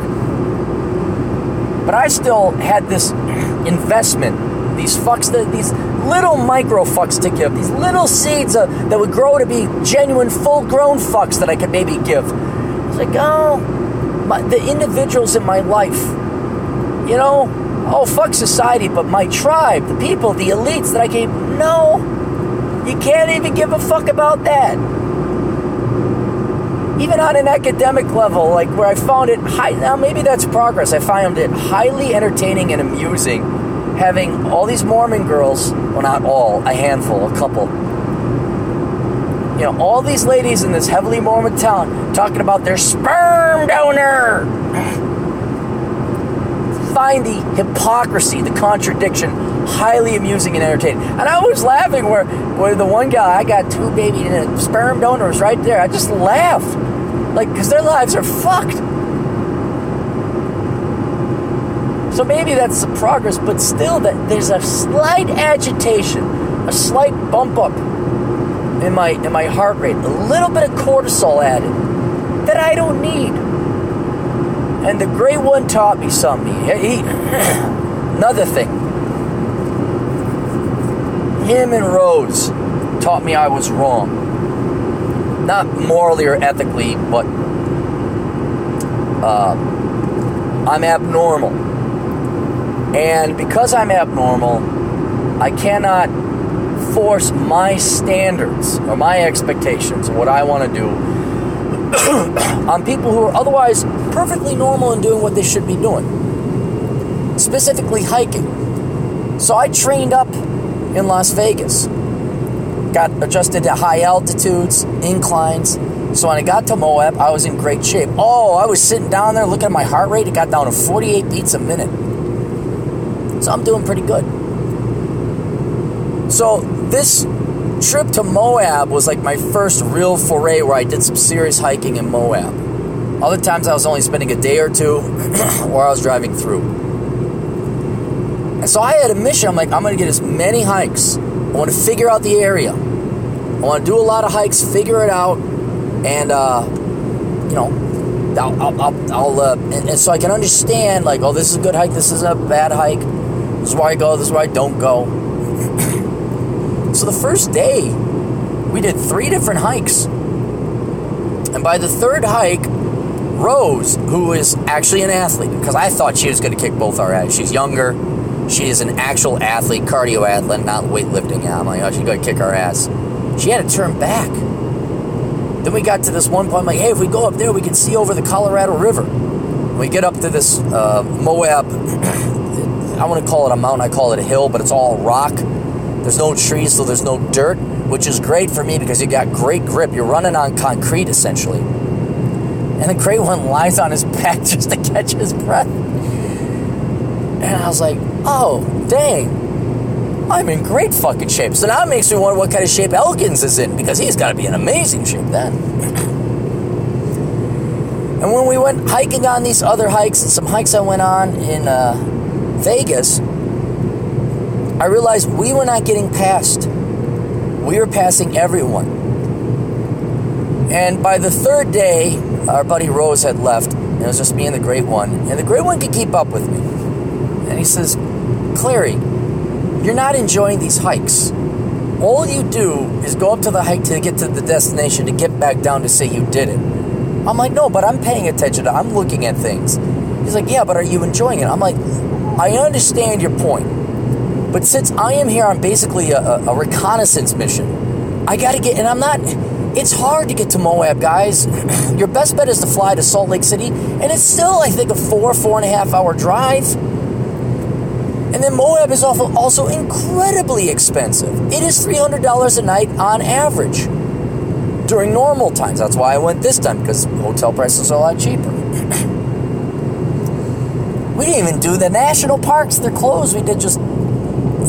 But I still had this investment, these fucks, that these little micro fucks to give, these little seeds that would grow to be genuine, full-grown fucks that I could maybe give. It's like, oh, my, the individuals in my life, you know, oh fuck society, but my tribe, the people, the elites that I gave, no, you can't even give a fuck about that even on an academic level, like where I found it high. Now maybe that's progress. I found it highly entertaining and amusing, having all these Mormon girls. Well, not all, a handful, a couple. You know, all these ladies in this heavily Mormon town talking about their sperm donor. Find the hypocrisy, the contradiction, highly amusing and entertaining. And I was laughing where, where the one guy, I got two baby sperm donors right there. I just laughed. Like, because their lives are fucked. So maybe that's the progress, but still, that there's a slight agitation, a slight bump up in my in my heart rate, a little bit of cortisol added that I don't need. And the great one taught me something. He, he another thing. Him and Rose taught me I was wrong not morally or ethically, but uh, I'm abnormal. And because I'm abnormal, I cannot force my standards or my expectations of what I want to do on people who are otherwise perfectly normal and doing what they should be doing, specifically hiking. So I trained up in Las Vegas got adjusted to high altitudes, inclines, So when I got to Moab, I was in great shape. Oh, I was sitting down there looking at my heart rate. It got down to 48 beats a minute. So I'm doing pretty good. So this trip to Moab was like my first real foray where I did some serious hiking in Moab. Other times I was only spending a day or two or I was driving through. And so I had a mission. I'm like, I'm going to get as many hikes. I want to figure out the area. I want to do a lot of hikes, figure it out, and, uh, you know, I'll, I'll, I'll, I'll uh, and, and so I can understand, like, oh, this is a good hike, this is a bad hike, this is where I go, this is where I don't go. so the first day, we did three different hikes. And by the third hike, Rose, who is actually an athlete, because I thought she was going to kick both our ass. She's younger. She is an actual athlete, cardio athlete, not weightlifting. Yeah, I'm like, oh, she's going to kick our ass. She had to turn back. Then we got to this one point, I'm like, hey, if we go up there, we can see over the Colorado River. We get up to this uh, Moab, I want to call it a mountain, I call it a hill, but it's all rock. There's no trees, so there's no dirt, which is great for me because you got great grip. You're running on concrete essentially. And the great one lies on his back just to catch his breath. And I was like, oh, dang. I'm in great fucking shape. So now it makes me wonder what kind of shape Elkins is in because he's got to be in amazing shape then. and when we went hiking on these other hikes and some hikes I went on in uh, Vegas, I realized we were not getting past. We were passing everyone. And by the third day, our buddy Rose had left. And it was just me and the Great One. And the Great One could keep up with me. And he says, Clarey, you're not enjoying these hikes. All you do is go up to the hike to get to the destination to get back down to say you did it. I'm like, no, but I'm paying attention. To, I'm looking at things. He's like, yeah, but are you enjoying it? I'm like, I understand your point. But since I am here on basically a, a, a reconnaissance mission, I got to get, and I'm not, it's hard to get to Moab, guys. Your best bet is to fly to Salt Lake City, and it's still, I think, a four, four and a half hour drive. And then Moab is also incredibly expensive. It is $300 a night on average during normal times. That's why I went this time because hotel prices are a lot cheaper. we didn't even do the national parks, they're closed. We did just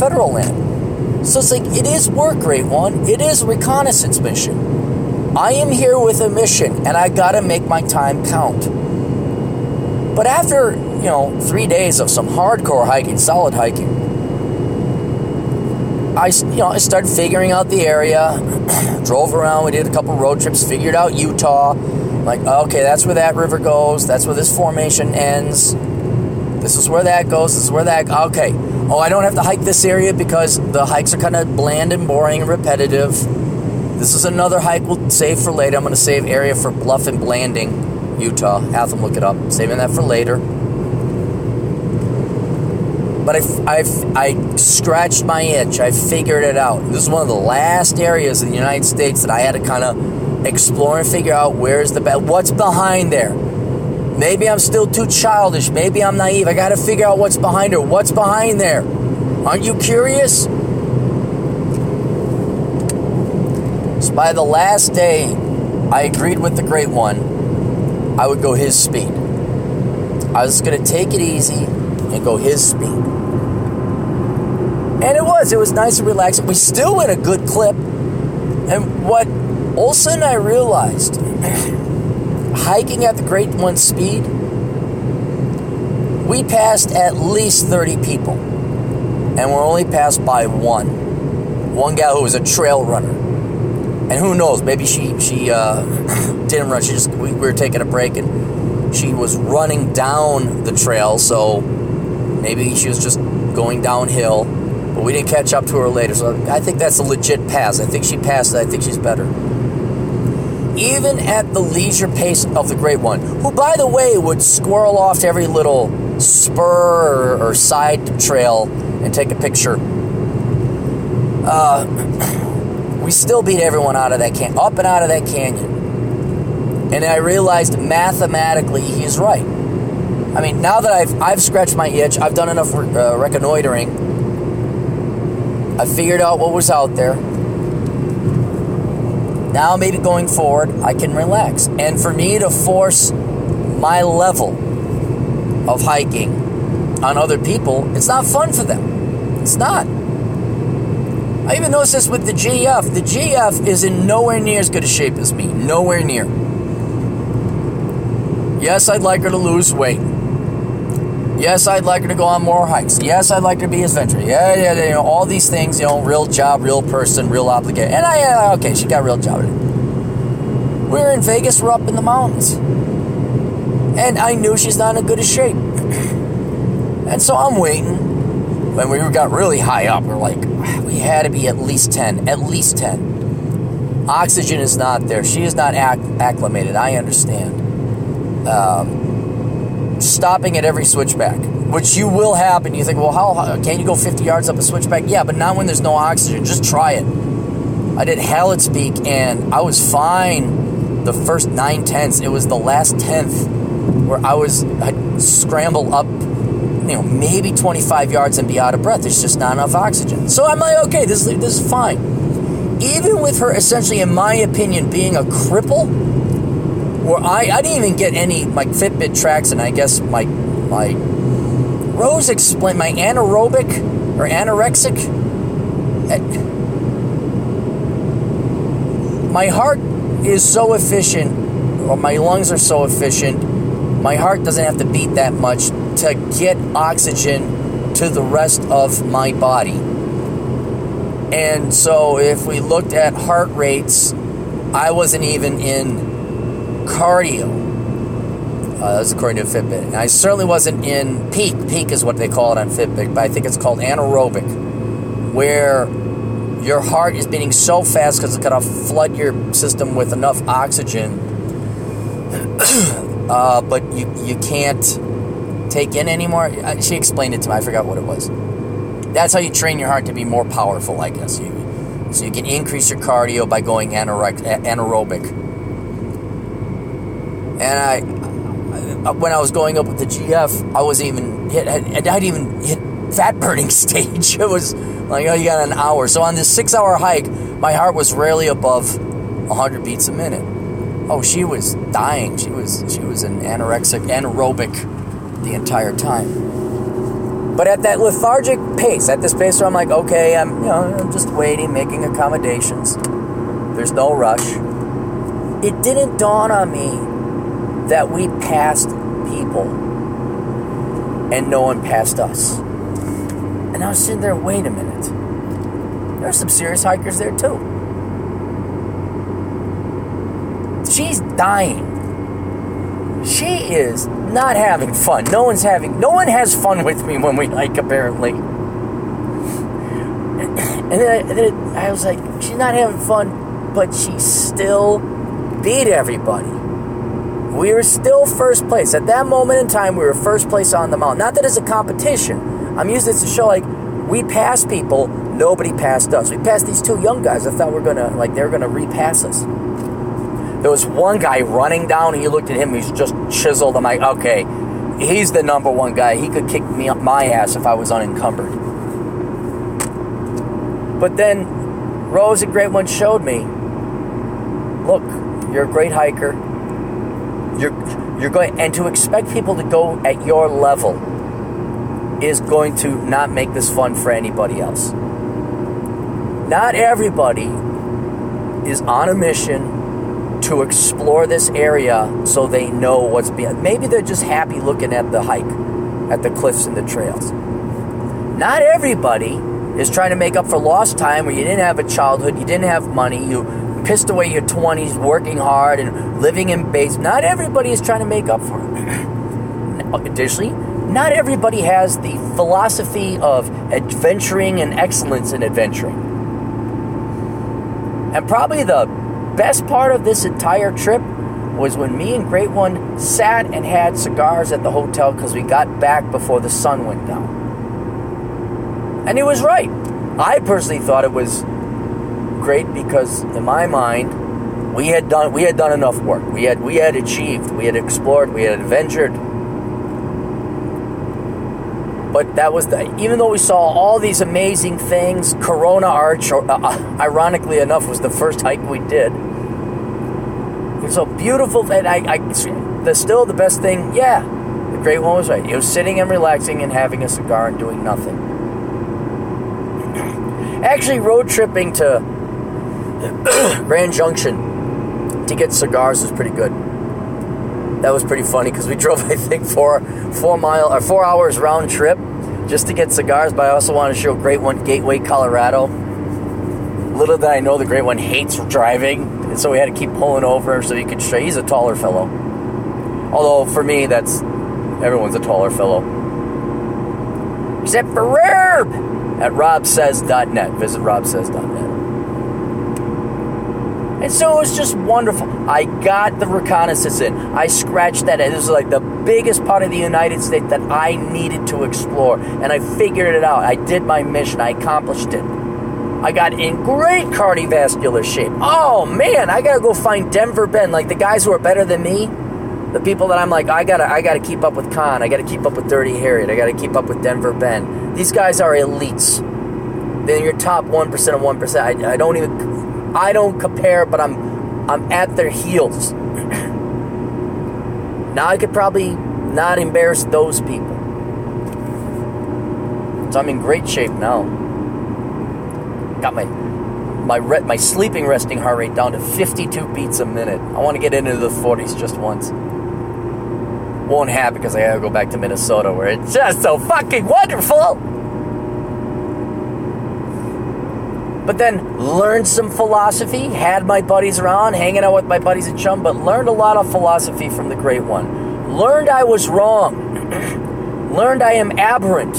federal land. So it's like, it is work rate one, it is reconnaissance mission. I am here with a mission and I gotta make my time count. But after you know, three days of some hardcore hiking, solid hiking. I, you know, I started figuring out the area, drove around, we did a couple road trips, figured out Utah. Like, okay, that's where that river goes, that's where this formation ends. This is where that goes, this is where that, okay. Oh, I don't have to hike this area because the hikes are kind of bland and boring and repetitive. This is another hike we'll save for later. I'm going to save area for Bluff and Blanding, Utah. Have them look it up. Saving that for later but I've, I've I scratched my itch. I figured it out. This is one of the last areas in the United States that I had to kind of explore and figure out where's the best, what's behind there. Maybe I'm still too childish. Maybe I'm naive. I got to figure out what's behind her. What's behind there? Aren't you curious? So by the last day, I agreed with the Great One. I would go his speed. I was going to take it easy and go his speed. And it was. It was nice and relaxing. We still went a good clip. And what also and I realized, hiking at the Great One speed, we passed at least 30 people. And we're only passed by one. One gal who was a trail runner. And who knows, maybe she she uh, didn't run. She just we, we were taking a break and she was running down the trail, so Maybe she was just going downhill, but we didn't catch up to her later. So I think that's a legit pass. I think she passed. I think she's better. Even at the leisure pace of the Great One, who, by the way, would squirrel off to every little spur or, or side trail and take a picture. Uh, we still beat everyone out of that can up and out of that canyon. And I realized mathematically he's right. I mean, now that I've I've scratched my itch, I've done enough uh, reconnoitering. I figured out what was out there. Now, maybe going forward, I can relax. And for me to force my level of hiking on other people, it's not fun for them. It's not. I even noticed this with the GF. The GF is in nowhere near as good a shape as me. Nowhere near. Yes, I'd like her to lose weight. Yes, I'd like her to go on more hikes. Yes, I'd like her to be adventurous. Yeah, yeah, yeah, you know, all these things, you know, real job, real person, real obligation. And I, uh, okay, she got real job. We're in Vegas, we're up in the mountains. And I knew she's not in good a shape. and so I'm waiting. When we got really high up, we're like, we had to be at least 10, at least 10. Oxygen is not there. She is not acc- acclimated. I understand. Um, stopping at every switchback, which you will happen. You think, well, how can you go 50 yards up a switchback? Yeah, but not when there's no oxygen. Just try it. I did Hallett's Peak and I was fine the first nine tenths. It was the last tenth where I was I scramble up, you know, maybe 25 yards and be out of breath. There's just not enough oxygen. So I'm like, okay, this this is fine. Even with her essentially, in my opinion, being a cripple where I, I didn't even get any my Fitbit tracks, and I guess my my Rose explained my anaerobic or anorexic. Eh, my heart is so efficient, or my lungs are so efficient. My heart doesn't have to beat that much to get oxygen to the rest of my body. And so, if we looked at heart rates, I wasn't even in cardio. Uh, that's according to Fitbit. And I certainly wasn't in peak. Peak is what they call it on Fitbit, but I think it's called anaerobic, where your heart is beating so fast because it's going to flood your system with enough oxygen, uh, but you, you can't take in anymore. Uh, she explained it to me. I forgot what it was. That's how you train your heart to be more powerful, I guess. You, so you can increase your cardio by going anaerobic and I, uh, when I was going up with the GF, I was even hit. I'd even hit fat burning stage. It was like, oh, you got an hour. So on this six-hour hike, my heart was rarely above 100 beats a minute. Oh, she was dying. She was she was an anorexic, anaerobic the entire time. But at that lethargic pace, at this pace where I'm like, okay, I'm you know I'm just waiting, making accommodations. There's no rush. It didn't dawn on me that we passed people and no one passed us. And I was sitting there, wait a minute. There's some serious hikers there too. She's dying. She is not having fun. No one's having, no one has fun with me when we hike, apparently. And then, I, then I was like, she's not having fun, but she still beat everybody. We were still first place. At that moment in time, we were first place on the mountain. Not that it's a competition. I'm using this to show like we passed people, nobody passed us. We passed these two young guys. I thought we are gonna like they're gonna repass us. There was one guy running down, and you looked at him, he's just chiseled. I'm like, okay, he's the number one guy. He could kick me up my ass if I was unencumbered. But then Rose, a great one, showed me look, you're a great hiker you're you're going and to expect people to go at your level is going to not make this fun for anybody else. Not everybody is on a mission to explore this area so they know what's beyond. Maybe they're just happy looking at the hike, at the cliffs and the trails. Not everybody is trying to make up for lost time where you didn't have a childhood, you didn't have money, you pissed away your 20s working hard and living in base. Not everybody is trying to make up for it. Additionally, not everybody has the philosophy of adventuring and excellence in adventuring. And probably the best part of this entire trip was when me and Great One sat and had cigars at the hotel because we got back before the sun went down. And he was right. I personally thought it was great because in my mind, we had done we had done enough work. We had we had achieved, we had explored, we had adventured. But that was the even though we saw all these amazing things, Corona Arch, uh, uh, ironically enough, was the first hike we did. It was so beautiful, and I, I the still the best thing. Yeah, the great one was right. He was sitting and relaxing and having a cigar and doing nothing. Actually, road tripping to Grand Junction to get cigars was pretty good. That was pretty funny because we drove, I think, four four mile or four hours round trip just to get cigars. But I also want to show Great One Gateway, Colorado. Little did I know the Great One hates driving, and so we had to keep pulling over so he could show. He's a taller fellow. Although for me, that's everyone's a taller fellow, except for Herb at robsays.net. Visit robsays.net. And so it was just wonderful. I got the reconnaissance in. I scratched that. It was like the biggest part of the United States that I needed to explore. And I figured it out. I did my mission. I accomplished it. I got in great cardiovascular shape. Oh man, I gotta go find Denver Ben, like the guys who are better than me. The people that I'm like, I gotta, I gotta keep up with Khan. I gotta keep up with Dirty Harriet. I gotta keep up with Denver Ben. These guys are elites. They're your top one percent of one percent. I, I don't even I don't compare, but I'm I'm at their heels. now I could probably not embarrass those people. So I'm in great shape now. Got my my re- my sleeping resting heart rate down to 52 beats a minute. I want to get into the 40s just once. Won't happen because I gotta go back to Minnesota where it's just so fucking wonderful. But then learned some philosophy, had my buddies around, hanging out with my buddies at Chum, but learned a lot of philosophy from the Great One. Learned I was wrong. learned I am aberrant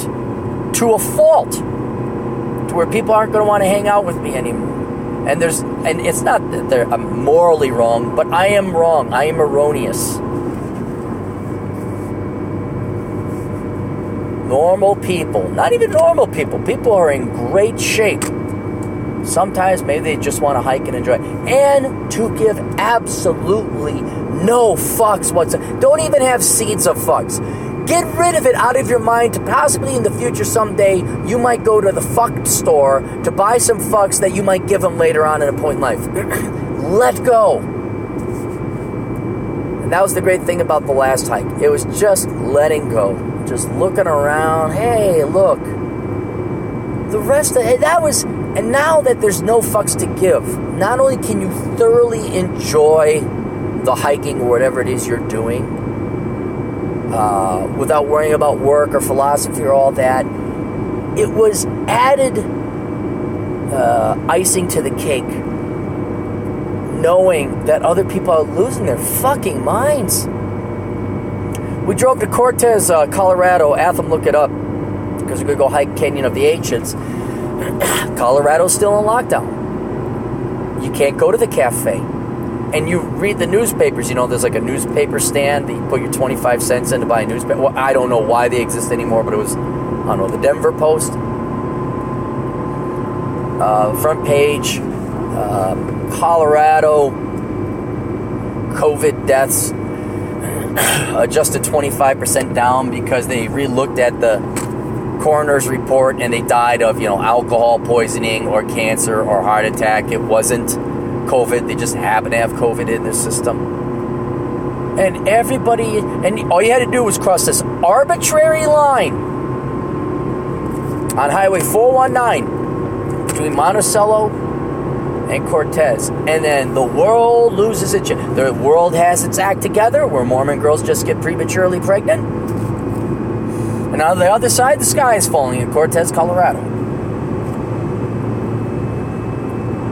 to a fault, to where people aren't going to want to hang out with me anymore. And there's, and it's not that I'm morally wrong, but I am wrong. I am erroneous. Normal people, not even normal people, people are in great shape Sometimes maybe they just want to hike and enjoy. And to give absolutely no fucks whatsoever. Don't even have seeds of fucks. Get rid of it out of your mind to possibly in the future someday you might go to the fucked store to buy some fucks that you might give them later on in a point in life. Let go. And that was the great thing about the last hike. It was just letting go. Just looking around. Hey, look. The rest of it, that was and now that there's no fucks to give, not only can you thoroughly enjoy the hiking or whatever it is you're doing uh, without worrying about work or philosophy or all that, it was added uh, icing to the cake knowing that other people are losing their fucking minds. We drove to Cortez, uh, Colorado. Atham, look it up because we're going to go hike Canyon of the Ancients. Colorado's still in lockdown. You can't go to the cafe. And you read the newspapers, you know, there's like a newspaper stand that you put your 25 cents in to buy a newspaper. Well, I don't know why they exist anymore, but it was, I don't know, the Denver Post. Uh, front page, um, Colorado, COVID deaths adjusted 25% down because they re-looked at the coroner's report and they died of, you know, alcohol poisoning or cancer or heart attack. It wasn't COVID. They just happened to have COVID in their system. And everybody, and all you had to do was cross this arbitrary line on Highway 419 between Monticello and Cortez. And then the world loses its. The world has its act together where Mormon girls just get prematurely pregnant and on the other side, the sky is falling in Cortez, Colorado.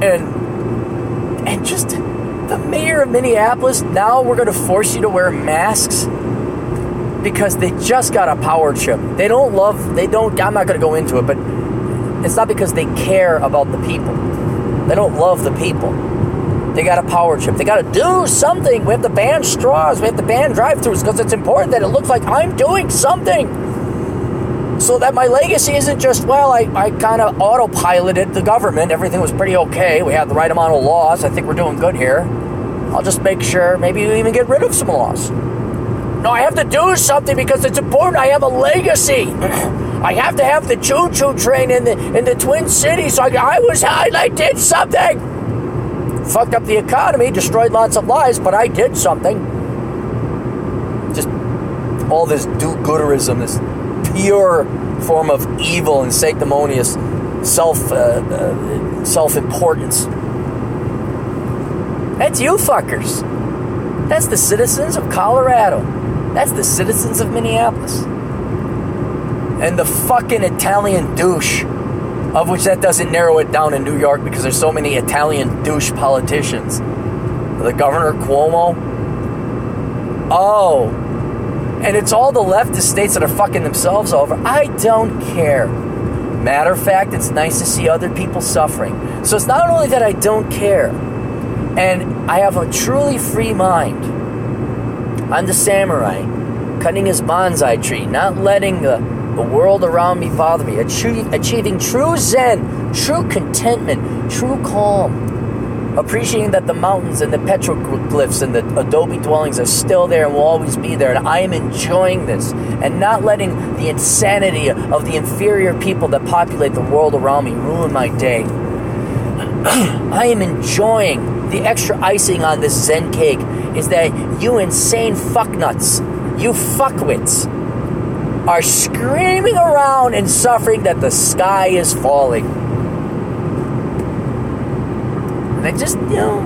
And and just the mayor of Minneapolis, now we're going to force you to wear masks because they just got a power trip. They don't love, they don't, I'm not going to go into it, but it's not because they care about the people. They don't love the people. They got a power trip. They got to do something. We have to ban straws. We have to ban drive throughs because it's important that it looks like I'm doing something so that my legacy isn't just, well, I, I kind of autopiloted the government. Everything was pretty okay. We had the right amount of laws. I think we're doing good here. I'll just make sure maybe you even get rid of some laws. No, I have to do something because it's important. I have a legacy. I have to have the choo-choo train in the in the Twin Cities. So I, I was I, I did something. fucked up the economy, destroyed lots of lives, but I did something. Just all this do-gooderism, this pure form of evil and sanctimonious self uh, uh, self-importance. That's you fuckers. That's the citizens of Colorado. That's the citizens of Minneapolis. And the fucking Italian douche, of which that doesn't narrow it down in New York because there's so many Italian douche politicians. The governor Cuomo. Oh. And it's all the leftist states that are fucking themselves over. I don't care. Matter of fact, it's nice to see other people suffering. So it's not only that I don't care, and I have a truly free mind. I'm the samurai, cutting his bonsai tree, not letting the, the world around me bother me, achieving true zen, true contentment, true calm appreciating that the mountains and the petroglyphs and the adobe dwellings are still there and will always be there. And I am enjoying this and not letting the insanity of the inferior people that populate the world around me ruin my day. I am enjoying the extra icing on this Zen cake is that you insane fucknuts, you fuckwits, are screaming around and suffering that the sky is falling. And I just, you know,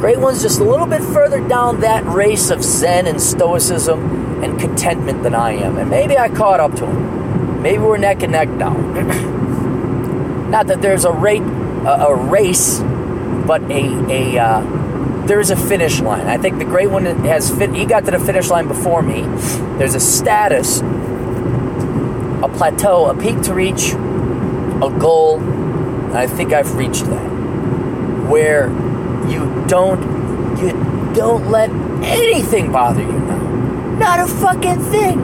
Great One's just a little bit further down that race of Zen and Stoicism and contentment than I am. And maybe I caught up to him. Maybe we're neck and neck now. Not that there's a rate, a, a race, but a, a uh, there is a finish line. I think the Great One has fit. He got to the finish line before me. There's a status, a plateau, a peak to reach, a goal. I think I've reached that where you don't you don't let anything bother you now. Not a fucking thing.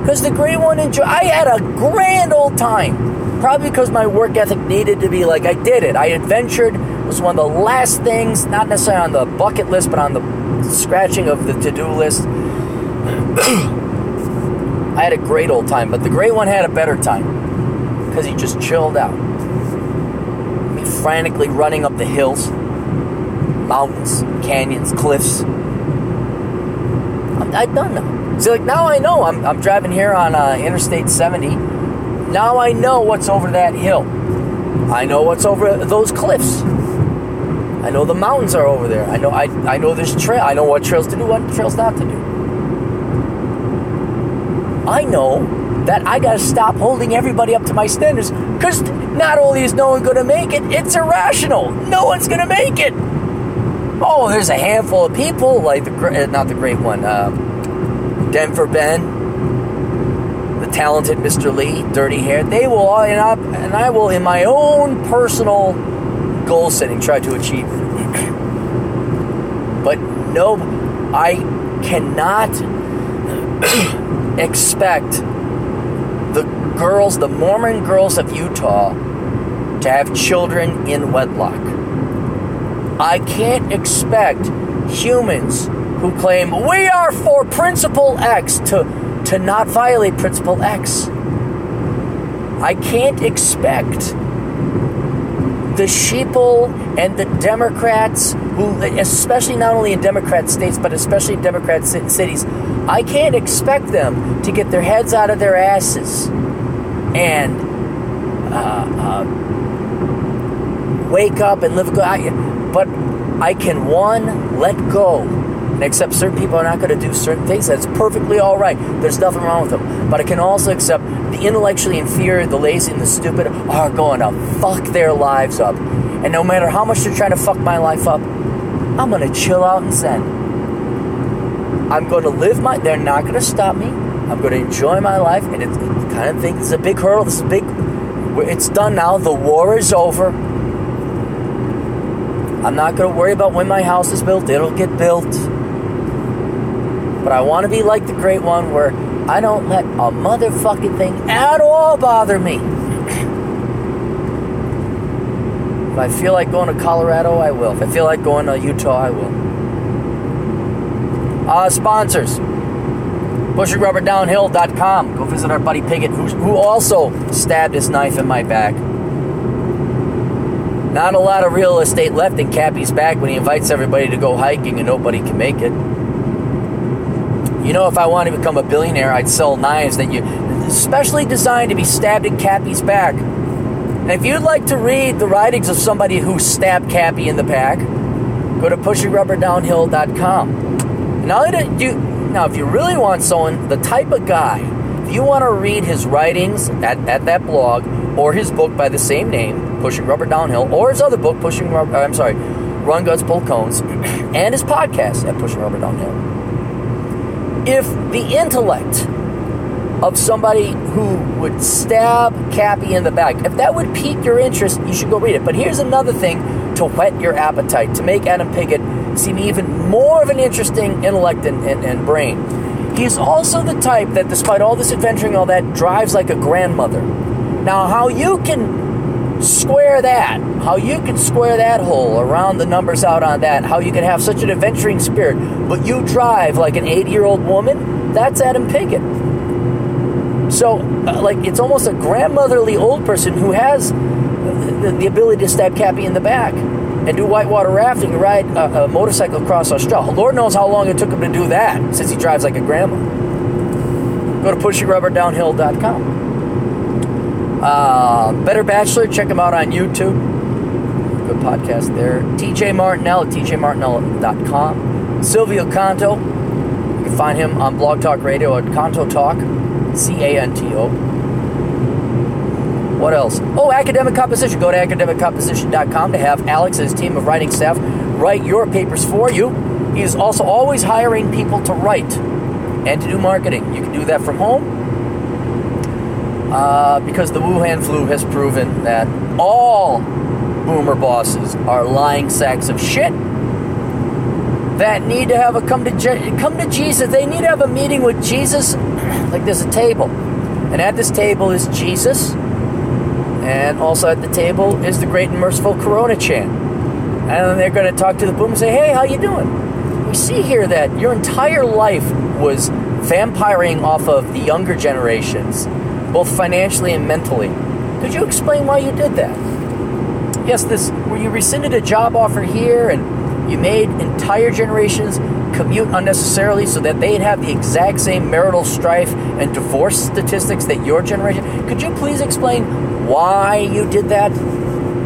Because the great one enjoy I had a grand old time. Probably because my work ethic needed to be like I did it. I adventured it was one of the last things, not necessarily on the bucket list, but on the scratching of the to-do list. I had a great old time, but the great one had a better time because he just chilled out frantically running up the hills, mountains, canyons, cliffs. I'm, I've done them. So like now I know I'm, I'm driving here on uh, Interstate 70. Now I know what's over that hill. I know what's over those cliffs. I know the mountains are over there. I know I, I know there's trail. I know what trails to do, what trails not to do. I know that I gotta stop holding everybody up to my standards because not only is no one gonna make it, it's irrational. No one's gonna make it. Oh, there's a handful of people like the uh, not the great one, uh, Denver Ben, the talented Mr. Lee, dirty hair. They will up, and I will, in my own personal goal setting, try to achieve but no, I cannot expect girls, the Mormon girls of Utah, to have children in wedlock. I can't expect humans who claim we are for Principle X to, to not violate Principle X. I can't expect the sheeple and the Democrats, who, especially not only in Democrat states, but especially in Democrat cities, I can't expect them to get their heads out of their asses and uh, uh, wake up and live. I, but I can one let go and accept certain people are not going to do certain things. That's perfectly all right. There's nothing wrong with them. But I can also accept the intellectually inferior, the lazy, and the stupid are going to fuck their lives up. And no matter how much they're trying to fuck my life up, I'm going to chill out and zen. I'm going to live my. They're not going to stop me. I'm going to enjoy my life, and it's kind of think is a big hurdle. This is big. It's done now. The war is over. I'm not going to worry about when my house is built. It'll get built. But I want to be like the great one where I don't let a motherfucking thing at all bother me. if I feel like going to Colorado, I will. If I feel like going to Utah, I will. Uh, sponsors bushrubberdownhill.com. Go visit our buddy Piggott, who, who also stabbed his knife in my back. Not a lot of real estate left in Cappy's back when he invites everybody to go hiking and nobody can make it. You know, if I wanted to become a billionaire, I'd sell knives that you specially designed to be stabbed in Cappy's back. And if you'd like to read the writings of somebody who stabbed Cappy in the back, go to pushingrubberdownhill.com. Now, you, now, if you really want someone, the type of guy, if you want to read his writings at, at that blog or his book by the same name, Pushing Rubber Downhill, or his other book, Pushing Rubber, uh, I'm sorry, Run Guts Pull Cones, and his podcast at Pushing Rubber Downhill if the intellect of somebody who would stab Cappy in the back, if that would pique your interest, you should go read it. But here's another thing to whet your appetite, to make Adam Piggott seem even more of an interesting intellect and, and, and brain. He's also the type that, despite all this adventuring, all that, drives like a grandmother. Now, how you can square that, how you can square that hole around the numbers out on that, how you can have such an adventuring spirit, but you drive like an 80 year old woman, that's Adam Piggott. So, uh, like, it's almost a grandmotherly old person who has the, the, ability to stab Cappy in the back and do whitewater rafting and ride a, a motorcycle across Australia. Lord knows how long it took him to do that since he drives like a grandma. Go to pushingrubberdownhill.com. Uh, Better Bachelor, check him out on YouTube. Good podcast there. TJ Martinell at tjmartinell.com. Silvio Canto, you can find him on Blog Talk Radio at Canto Talk, C A N T O. What else? Oh, academic composition. Go to academiccomposition.com to have Alex and his team of writing staff write your papers for you. He is also always hiring people to write and to do marketing. You can do that from home uh, because the Wuhan flu has proven that all boomer bosses are lying sacks of shit that need to have a come to Je- come to Jesus. They need to have a meeting with Jesus. like there's a table, and at this table is Jesus, and also at the table is the great and merciful Corona Chan. And then they're going to talk to the boom and say, "Hey, how you doing? We see here that your entire life was vampiring off of the younger generations." both financially and mentally. Could you explain why you did that? Yes, this where you rescinded a job offer here and you made entire generations commute unnecessarily so that they'd have the exact same marital strife and divorce statistics that your generation. Could you please explain why you did that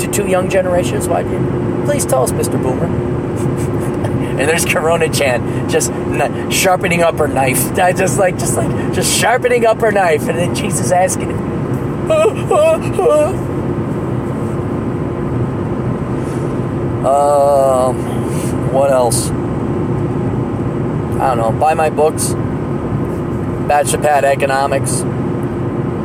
to two young generations? Why you? Please tell us, Mr. Boomer. and there's Corona Chan just sharpening up her knife. Just like, just like, just sharpening up her knife, and then Jesus asking. Um, what else? I don't know. Buy my books. Bachelor Pad Economics.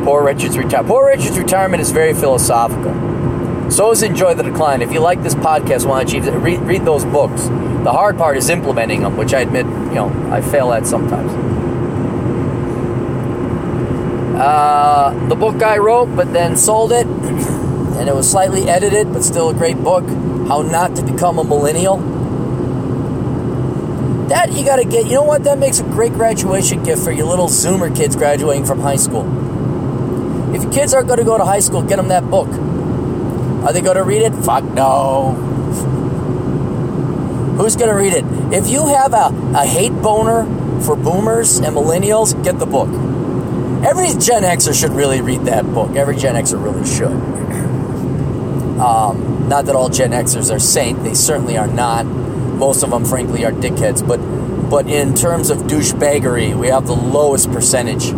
Poor Richard's Retirement. Poor Richard's Retirement is very philosophical. So is Enjoy the Decline. If you like this podcast, want to achieve it, read, read those books. The hard part is implementing them, which I admit, you know, I fail at sometimes. Uh, the book I wrote, but then sold it, and it was slightly edited, but still a great book. How Not to Become a Millennial. That you got to get. You know what? That makes a great graduation gift for your little Zoomer kids graduating from high school. Kids aren't going to go to high school, get them that book. Are they going to read it? Fuck no. Who's going to read it? If you have a, a hate boner for boomers and millennials, get the book. Every Gen Xer should really read that book. Every Gen Xer really should. Um, not that all Gen Xers are saint, they certainly are not. Most of them, frankly, are dickheads. But but in terms of douchebaggery, we have the lowest percentage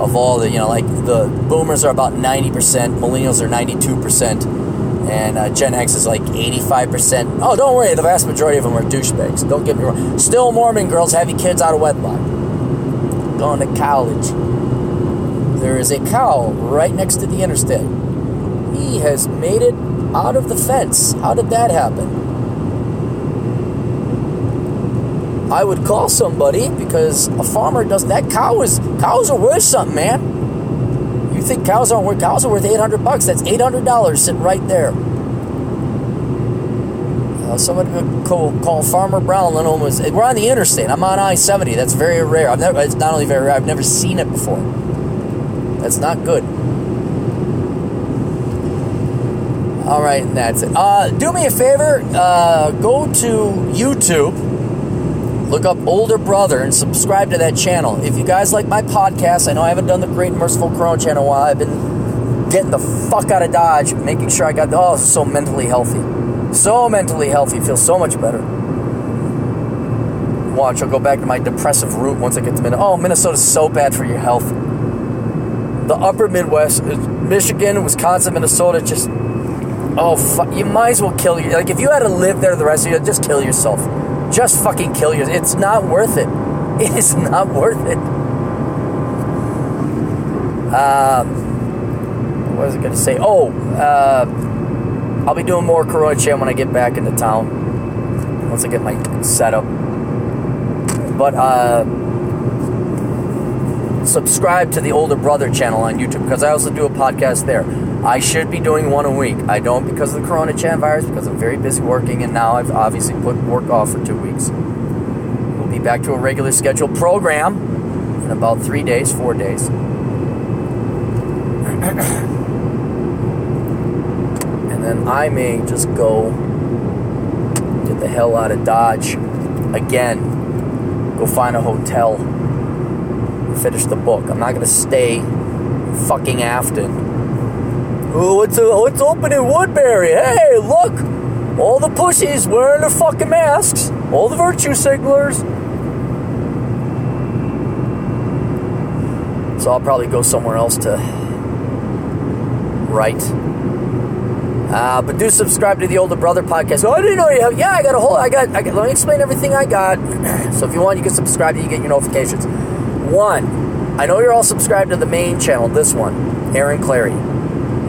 of all the you know like the boomers are about 90%, millennials are 92% and uh, Gen X is like 85%. Oh, don't worry, the vast majority of them are douchebags. Don't get me wrong. Still Mormon girls having kids out of wedlock. Going to college. There is a cow right next to the interstate. He has made it out of the fence. How did that happen? I would call somebody because a farmer does that cow is cows are worth something, man. You think cows aren't worth cows are worth 800 bucks? That's 800 dollars sitting right there. Uh, somebody would call, call Farmer Brown Lindholm was. We're on the interstate. I'm on I-70. That's very rare. I've never. It's not only very rare. I've never seen it before. That's not good. All right, and that's it. Uh, do me a favor. Uh, go to YouTube. Look up Older Brother and subscribe to that channel. If you guys like my podcast, I know I haven't done the Great Merciful Corona channel while I've been getting the fuck out of Dodge, making sure I got oh so mentally healthy, so mentally healthy, feel so much better. Watch, I'll go back to my depressive route once I get to Minnesota. Oh, Minnesota's so bad for your health. The Upper Midwest, uh, Michigan, Wisconsin, Minnesota, just oh fuck, you might as well kill you. Like if you had to live there the rest of your, just kill yourself. Just fucking kill yourself. It's not worth it. It is not worth it. Um, what was I going to say? Oh, uh, I'll be doing more Chat when I get back into town. Once I get my setup. But uh, subscribe to the Older Brother channel on YouTube because I also do a podcast there. I should be doing one a week. I don't because of the Corona virus because I'm very busy working and now I've obviously put work off for two weeks. We'll be back to a regular scheduled program in about three days, four days. and then I may just go get the hell out of Dodge again. Go find a hotel. Finish the book. I'm not gonna stay fucking Afton. Oh, what's, uh, what's open in Woodbury? Hey, look! All the pussies wearing their fucking masks. All the virtue signalers. So I'll probably go somewhere else to write. Uh, but do subscribe to the Older Brother podcast. Oh, I didn't know you have. Yeah, I got a whole. I got. I got. Let me explain everything I got. So if you want, you can subscribe. To. You get your notifications. One, I know you're all subscribed to the main channel. This one, Aaron Clarey.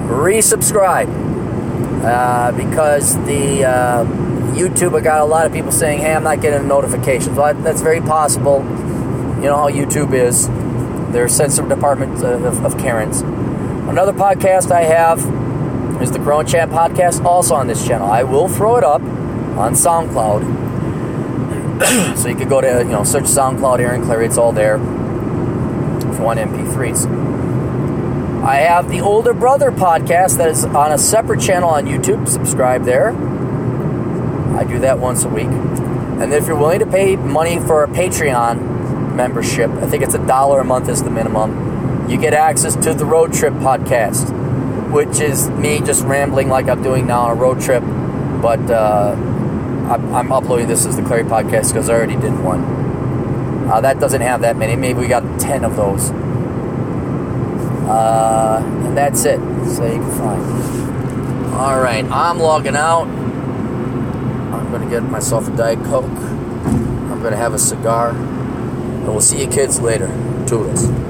Resubscribe uh, because the uh, YouTube. I got a lot of people saying, "Hey, I'm not getting notifications." Well, that's very possible. You know how YouTube is. Their sensitive department of, of Karens. Another podcast I have is the Corona Chat podcast, also on this channel. I will throw it up on SoundCloud. so you could go to, you know, search SoundCloud Aaron Clarey, it's all there. If you want MP3s. I have the Older Brother podcast that is on a separate channel on YouTube. Subscribe there. I do that once a week. And if you're willing to pay money for a Patreon membership, I think it's a dollar a month is the minimum, you get access to the Road Trip podcast which is me just rambling like I'm doing now on a road trip. But uh, I'm, uploading this as the Clarey podcast because I already did one. Uh, that doesn't have that many. Maybe we got 10 of those. Uh, and that's it. So you can find. All right, I'm logging out. I'm to get myself a Diet Coke. I'm to have a cigar. And we'll see you kids later. Toodles.